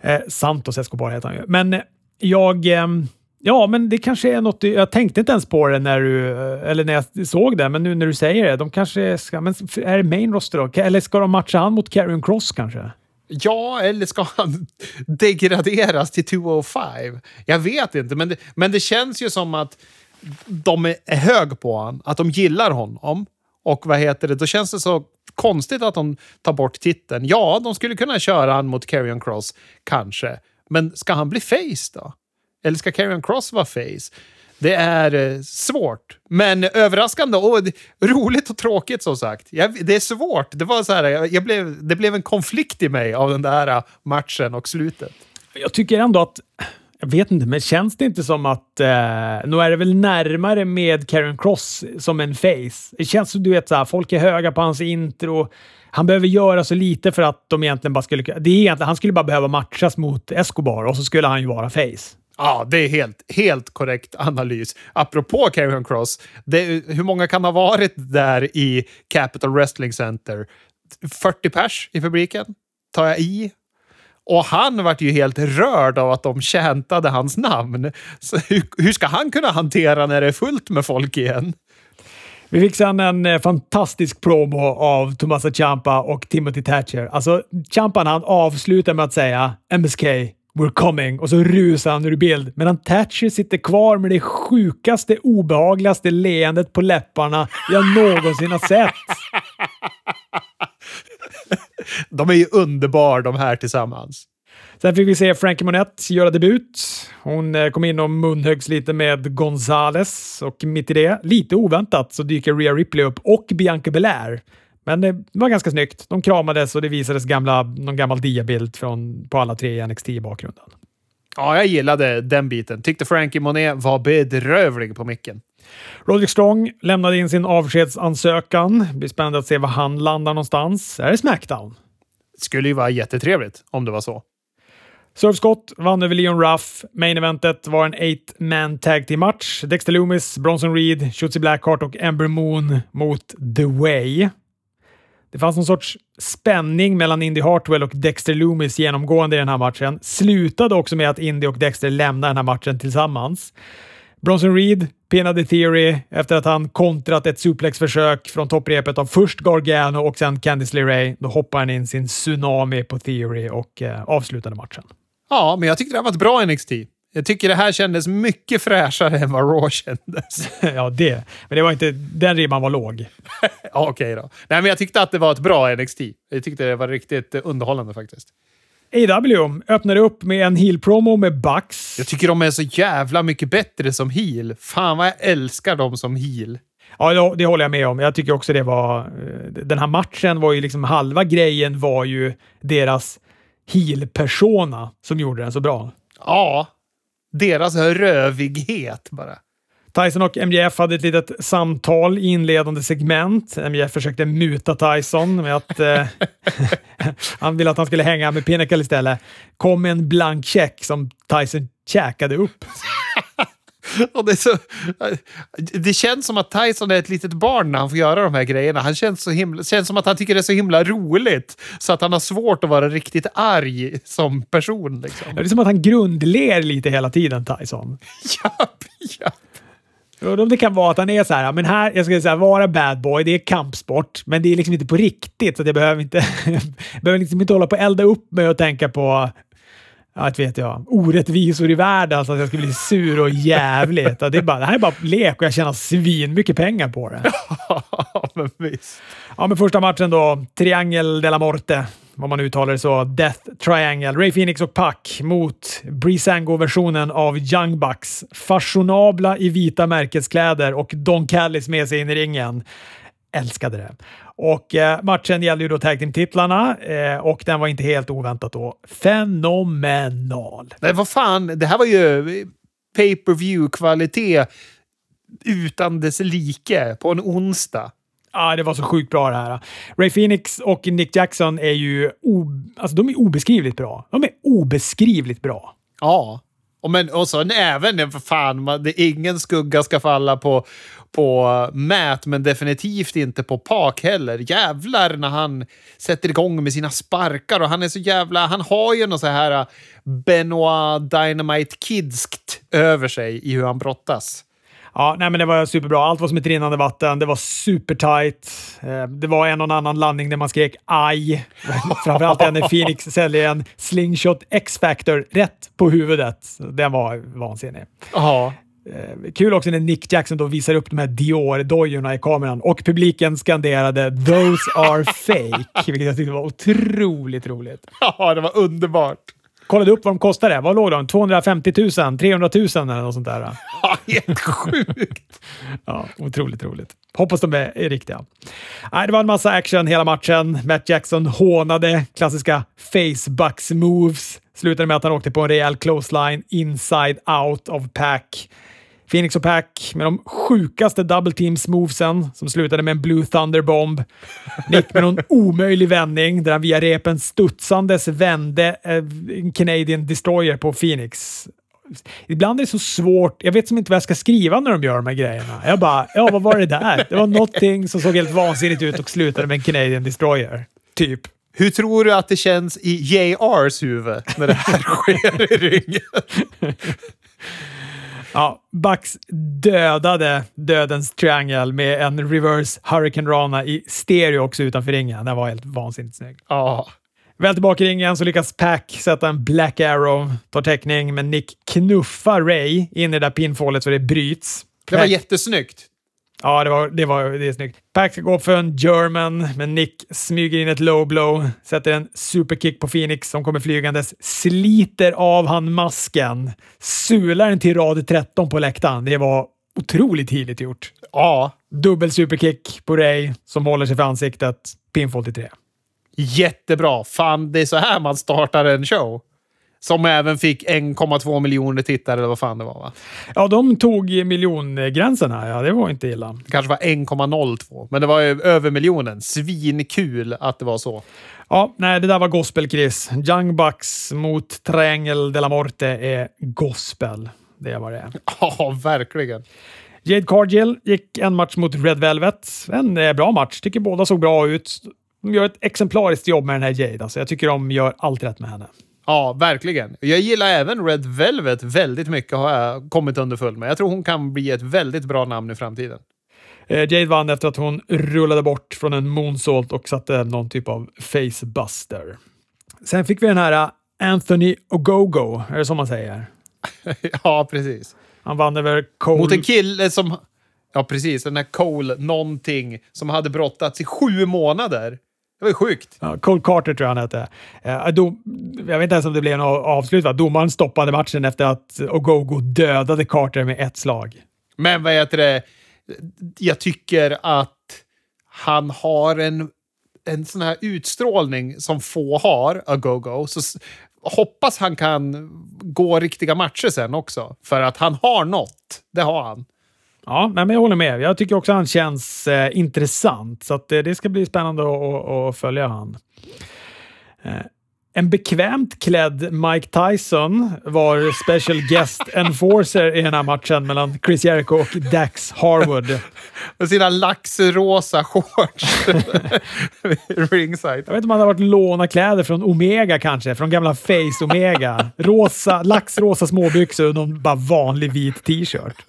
Eh, Santos Escobar heter han ju. Men jag... Eh, Ja, men det kanske är något. Jag tänkte inte ens på det när du, eh, eller när jag såg det, men nu när du säger det. De kanske ska, men är det main roster då? Eller ska de matcha han mot Karrion Cross kanske? Ja, eller ska han degraderas till 205? Jag vet inte, men det, men det känns ju som att de är hög på honom, att de gillar honom. Och vad heter det, då känns det så konstigt att de tar bort titeln. Ja, de skulle kunna köra han mot Karrion Cross, kanske. Men ska han bli face då? Eller ska Karrion Cross vara face? Det är eh, svårt, men överraskande och roligt och tråkigt som sagt. Jag, det är svårt. Det, var så här, jag blev, det blev en konflikt i mig av den där eh, matchen och slutet. Jag tycker ändå att jag vet inte, men känns det inte som att... Eh, nu är det väl närmare med Karen Cross som en face. Det känns som du vet, så här, folk är höga på hans intro. Han behöver göra så lite för att de egentligen bara skulle... Det är egentligen, han skulle bara behöva matchas mot Escobar och så skulle han ju vara face. Ja, det är helt, helt korrekt analys. Apropå Carrion Cross, det, hur många kan ha varit där i Capital Wrestling Center? 40 pers i publiken, tar jag i. Och han vart ju helt rörd av att de käntade hans namn. Så hur, hur ska han kunna hantera när det är fullt med folk igen? Vi fick sedan en eh, fantastisk promo av Tomasa Ciampa och Timothy Thatcher. Alltså, Ciampa han avslutar med att säga “MSK, We're coming och så rusar han ur bild medan Thatcher sitter kvar med det sjukaste, obehagligaste leendet på läpparna jag någonsin har sett. De är ju underbar de här tillsammans. Sen fick vi se Frankie Monette göra debut. Hon eh, kom in och munhöggs lite med Gonzales och mitt i det, lite oväntat, så dyker Rhea Ripley upp och Bianca Belair. Men det var ganska snyggt. De kramades och det visades gamla, någon gammal diabild från, på alla tre i NXT i bakgrunden. Ja, jag gillade den biten. Tyckte Frankie Monet var bedrövlig på micken. Roderick Strong lämnade in sin avskedsansökan. Blir spännande att se var han landar någonstans. Är det Smackdown? skulle ju vara jättetrevligt om det var så. Surf Scott vann över Leon Ruff. Main eventet var en eight man tag team match. Dexter Loomis, Bronson Reed, Shotzi Blackheart och Ember Moon mot The Way. Det fanns någon sorts spänning mellan Indy Hartwell och Dexter Loomis genomgående i den här matchen. Slutade också med att Indy och Dexter lämnade den här matchen tillsammans. Bronson Reed pinnade Theory efter att han kontrat ett suplexförsök från topprepet av först Gargano och sen Candice LeRae. Då hoppade han in sin tsunami på Theory och eh, avslutade matchen. Ja, men jag tyckte det här var ett bra NXT. Jag tycker det här kändes mycket fräschare än vad Raw kändes. ja, det. Men det var inte... Den ribban var låg. ja, Okej okay då. Nej, men jag tyckte att det var ett bra NXT. Jag tyckte det var riktigt underhållande faktiskt. AW öppnade upp med en heel-promo med Bucks. Jag tycker de är så jävla mycket bättre som heel. Fan vad jag älskar dem som heel. Ja, det håller jag med om. Jag tycker också det var... Eh, den här matchen var ju liksom... Halva grejen var ju deras heel-persona som gjorde den så bra. Ja, deras rövighet bara. Tyson och MJF hade ett litet samtal i inledande segment. MJF försökte muta Tyson med att eh, han ville att han skulle hänga med Pinnacle istället. Kom en blank check som Tyson käkade upp. Och det, så, det känns som att Tyson är ett litet barn när han får göra de här grejerna. Han känns, så himla, känns som att han tycker det är så himla roligt så att han har svårt att vara riktigt arg som person. Liksom. Ja, det är som att han grundler lite hela tiden, Tyson. japp, japp. Det kan vara att han är så här, men här, jag ska säga vara bad boy, det är kampsport, men det är liksom inte på riktigt, så jag behöver inte, behöver liksom inte hålla på att elda upp mig och tänka på ja, vet jag, orättvisor i världen, alltså att jag ska bli sur och jävligt. Det, är bara, det här är bara lek och jag tjänar svin mycket pengar på det. Ja, men visst. Ja, men första matchen då. Triangel de la Morte, vad man uttalar det så. Death Triangle. Ray Phoenix och Pac mot Breezango-versionen av Young Bucks. Fashionabla i vita märkeskläder och Don Callis med sig in i ringen. Älskade det. Och eh, matchen gällde ju då tag team-titlarna eh, och den var inte helt oväntat då fenomenal. Nej, vad fan, det här var ju pay per view kvalitet utan dess like på en onsdag. Ja, det var så sjukt bra det här. Ray Phoenix och Nick Jackson är ju alltså, de är obeskrivligt bra. De är obeskrivligt bra. Ja. Och, men, och så även, för fan, man, det, ingen skugga ska falla på, på Matt, men definitivt inte på Park heller. Jävlar när han sätter igång med sina sparkar och han är så jävla... Han har ju något så här uh, Benoit Dynamite Kidskt över sig i hur han brottas. Ja, nej, men det var superbra. Allt var som ett rinnande vatten. Det var supertight. Eh, det var en och annan landning där man skrek aj. Framförallt när Phoenix säljer en slingshot X-Factor rätt på huvudet. Den var vansinnig. Ja. Eh, kul också när Nick Jackson då visar upp de här Dior-dojorna i kameran och publiken skanderade “Those are fake”, vilket jag tyckte var otroligt roligt. Ja, det var underbart. Kollade upp vad de kostade. Vad låg de? 250 000? 300 000 eller något sånt där? Ja, helt sjukt! ja, otroligt roligt. Hoppas de är, är riktiga. Nej, det var en massa action hela matchen. Matt Jackson hånade klassiska facebucks moves. Slutade med att han åkte på en rejäl clothesline inside out of pack. Phoenix och Pack med de sjukaste double teams movesen som slutade med en Blue Thunder-bomb. Nick med någon omöjlig vändning där han via repen studsandes vände eh, en Canadian Destroyer på Phoenix. Ibland är det så svårt. Jag vet som inte vad jag ska skriva när de gör de här grejerna. Jag bara, ja, vad var det där? Det var någonting som såg helt vansinnigt ut och slutade med en Canadian Destroyer. Typ. Hur tror du att det känns i JRs huvud när det här sker i ringen? Ja, Bucks dödade dödens triangel med en reverse Hurricane Rana i stereo också utanför ringen. Den var helt vansinnigt snygg. Ja. Väl tillbaka i ringen så lyckas Pack sätta en Black Arrow, tar täckning, men Nick knuffar Ray in i det där pinfallet så det bryts. Det var jättesnyggt. Ja, det, var, det, var, det är snyggt. Pack ska gå för en German, men Nick smyger in ett low blow, sätter en superkick på Phoenix som kommer flygandes, sliter av han masken, sular den till rad 13 på läktaren. Det var otroligt heligt gjort. Ja. Dubbel superkick på Ray som håller sig för ansiktet. Pinfall till tre. Jättebra! Fan, det är så här man startar en show. Som även fick 1,2 miljoner tittare eller vad fan det var va? Ja, de tog miljongränsen här. Ja, det var inte illa. Det kanske var 1,02, men det var ju över miljonen. Svinkul att det var så. Ja, nej, det där var gospel, Chris. Young Bucks mot Triangle de la Morte är gospel. Det är vad det är. Ja, verkligen. Jade Cargill gick en match mot Red Velvet. En eh, bra match. Tycker båda såg bra ut. De gör ett exemplariskt jobb med den här Jade. Alltså, jag tycker de gör allt rätt med henne. Ja, verkligen. Jag gillar även Red Velvet väldigt mycket har jag kommit underfull med. Jag tror hon kan bli ett väldigt bra namn i framtiden. Eh, Jade vann efter att hon rullade bort från en moonsault och satte någon typ av facebuster. Sen fick vi den här eh, Anthony Ogogo, är det så man säger? ja, precis. Han vann över Cole... Mot en kille som... Ja, precis. Den här Cole någonting som hade brottats i sju månader. Det var ju sjukt. Ja, Cole Carter tror jag han hette. Eh, dom, jag vet inte ens om det blev något avslut. Va? Domaren stoppade matchen efter att Ogogo dödade Carter med ett slag. Men vad heter det? Jag tycker att han har en, en sån här utstrålning som få har, Agogo. Så hoppas han kan gå riktiga matcher sen också. För att han har något. Det har han. Ja, men jag håller med. Jag tycker också han känns eh, intressant, så att, eh, det ska bli spännande att, att följa han. Eh, en bekvämt klädd Mike Tyson var special guest enforcer i den här matchen mellan Chris Jericho och Dax Harwood. Med sina laxrosa shorts. Ringside. Jag vet inte om han har varit låna kläder från Omega kanske, från gamla Face Omega. Rosa, laxrosa småbyxor och någon bara vanlig vit t-shirt.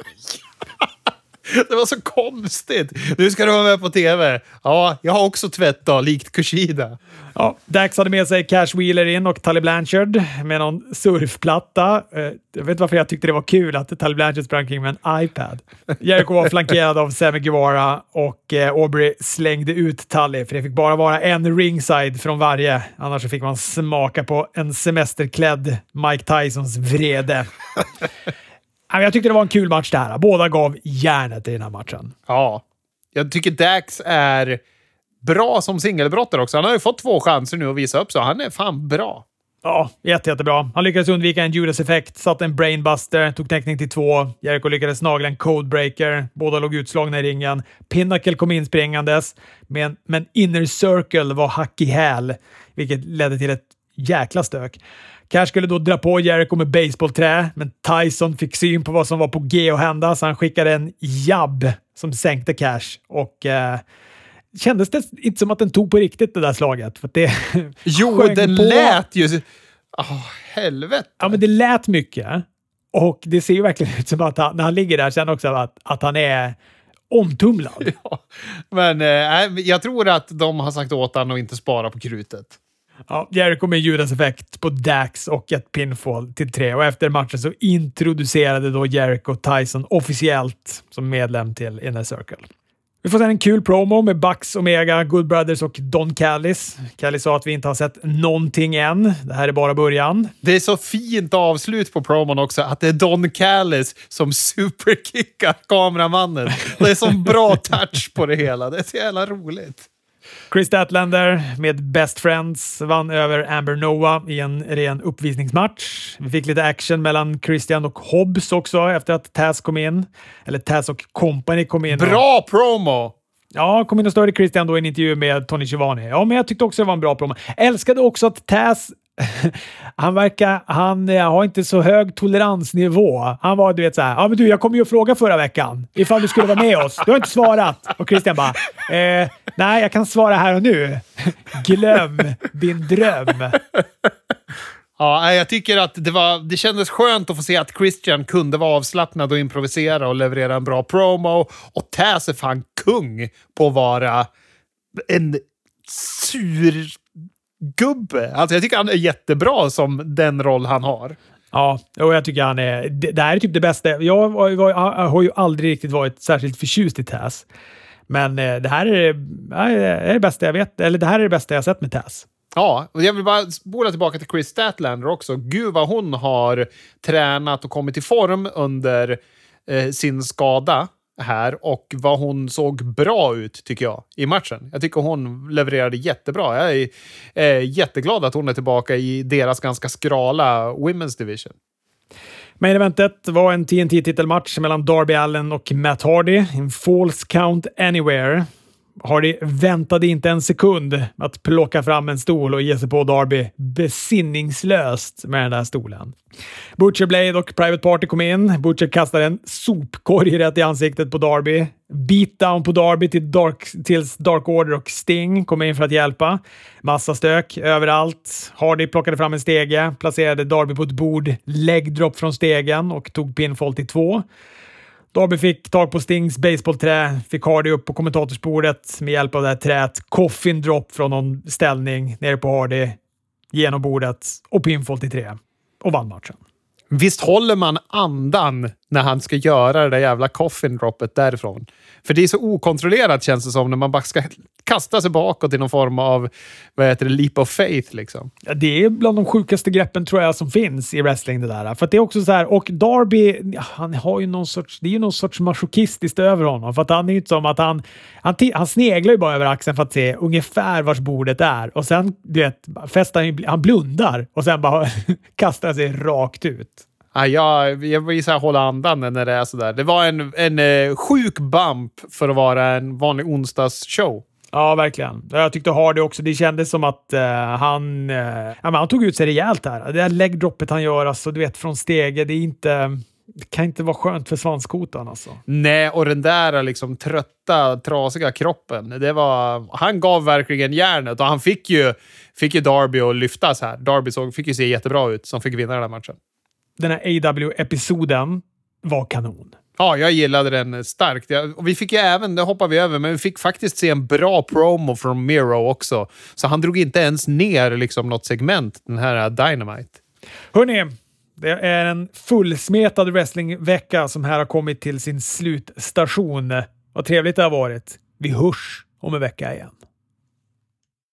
Det var så konstigt. Nu ska du vara med på tv. Ja, jag har också tvättat, likt Kushida. Ja, Dax hade med sig Cash Wheeler in och Tully Blanchard med någon surfplatta. Eh, jag vet inte varför jag tyckte det var kul att Tully Blanchard sprang kring med en iPad. Jericho var flankerad av Sammy Guevara och eh, Aubrey slängde ut Tully, för det fick bara vara en ringside från varje. Annars fick man smaka på en semesterklädd Mike Tysons vrede. Jag tyckte det var en kul match det här. Båda gav järnet i den här matchen. Ja. Jag tycker Dax är bra som singelbrottare också. Han har ju fått två chanser nu att visa upp sig. Han är fan bra. Ja, jätte, jättebra. Han lyckades undvika en Judas-effekt, satte en brainbuster, tog täckning till två. Jericho lyckades nagla en codebreaker. Båda låg utslagna i ringen. Pinnacle kom inspringandes, men, men Inner Circle var hack i häl, vilket ledde till ett jäkla stök. Cash skulle då dra på Jericho med baseballträ, men Tyson fick syn på vad som var på G att hända, så han skickade en jabb som sänkte Cash. Och eh, kändes det inte som att den tog på riktigt det där slaget. För det jo, den på. lät ju... Oh, helvete! Ja, men det lät mycket. Och det ser ju verkligen ut som att han, när han ligger där sen också att, att han är omtumlad. Ja, men eh, jag tror att de har sagt åt honom att inte spara på krutet. Ja, Jericho med Judas effekt på Dax och ett pinfall till tre. Och efter matchen så introducerade då Jericho Tyson officiellt som medlem till Inner Circle. Vi får se en kul promo med Bucks, Omega, Good Brothers och Don Callis. Callis sa att vi inte har sett någonting än. Det här är bara början. Det är så fint avslut på promon också, att det är Don Callis som superkickar kameramannen. Det är sån bra touch på det hela. Det är så jävla roligt. Chris Statlander med Best Friends vann över Amber Noah i en ren uppvisningsmatch. Vi fick lite action mellan Christian och Hobbs också efter att Taz kom in. Eller Taz och Company kom in. Bra och... promo! Ja, kom in och störde Christian då i en intervju med Tony Schiavone. Ja, men jag tyckte också det var en bra promo. Älskade också att Taz han verkar, han eh, har inte så hög toleransnivå. Han var du vet såhär, ja men du jag kom ju och fråga förra veckan ifall du skulle vara med oss. Du har inte svarat. Och Christian bara, eh, nej jag kan svara här och nu. Glöm din dröm. Ja, jag tycker att det, var, det kändes skönt att få se att Christian kunde vara avslappnad och improvisera och leverera en bra promo. Och Taz är fan kung på att vara en sur gubbe. Alltså jag tycker han är jättebra som den roll han har. Ja, och jag tycker han är... Det, det här är typ det bästa. Jag, var, var, har ju aldrig riktigt varit särskilt förtjust i Taz. Men eh, det här är, är det bästa jag vet. Eller det här är det bästa jag sett med Taz. Ja, och jag vill bara spola tillbaka till Chris Statlander också. Gud vad hon har tränat och kommit i form under eh, sin skada här och vad hon såg bra ut, tycker jag, i matchen. Jag tycker hon levererade jättebra. Jag är, eh, jätteglad att hon är tillbaka i deras ganska skrala Women's Division. Main eventet var en TNT-titelmatch mellan Darby Allen och Matt Hardy. En false count anywhere. Hardy väntade inte en sekund att plocka fram en stol och ge sig på Darby besinningslöst med den där stolen. Butcher Blade och Private Party kom in. Butcher kastade en sopkorg rätt i ansiktet på Darby. Beatdown på Darby till Dark, tills Dark Order och Sting kom in för att hjälpa. Massa stök överallt. Hardy plockade fram en stege, placerade Darby på ett bord, legdrop från stegen och tog pinfall till två. Darby fick tag på Stings baseballträ, fick Hardy upp på kommentatorsbordet med hjälp av det här träet. Coffin drop från någon ställning nere på Hardy, genom bordet och pinfall till tre. Och vann matchen. Visst håller man andan när han ska göra det där jävla coffin droppet därifrån? För det är så okontrollerat känns det som när man bara ska kasta sig bakåt i någon form av vad heter det, leap of faith. Liksom. Ja, det är bland de sjukaste greppen tror jag som finns i wrestling det där. För det är också så här, och Darby, han har ju någon sorts, det är ju någon sorts masochistiskt över honom. För att han är ju inte som att han, han, han sneglar ju bara över axeln för att se ungefär vars bordet är. Och sen, du vet, han, han blundar och sen bara kastar sig rakt ut. Ja, jag, jag vill så här hålla andan när det är sådär. Det var en, en eh, sjuk bump för att vara en vanlig onsdagsshow. Ja, verkligen. Jag tyckte Hardy också. Det kändes som att uh, han, uh, ja, men han tog ut sig rejält där. Det där läggdroppet han gör, alltså, du vet, från stege, det är inte... Det kan inte vara skönt för svanskotan alltså. Nej, och den där liksom trötta, trasiga kroppen. Det var, han gav verkligen järnet och han fick ju, fick ju Darby att lyftas här. Darby såg, fick ju se jättebra ut som fick vinna den här matchen. Den här AW-episoden var kanon. Ja, jag gillade den starkt. Och vi fick ju även, det hoppar vi över, men vi fick faktiskt se en bra promo från Miro också. Så han drog inte ens ner liksom något segment, den här Dynamite. Hörni, det är en fullsmetad wrestlingvecka som här har kommit till sin slutstation. Vad trevligt det har varit. Vi hörs om en vecka igen.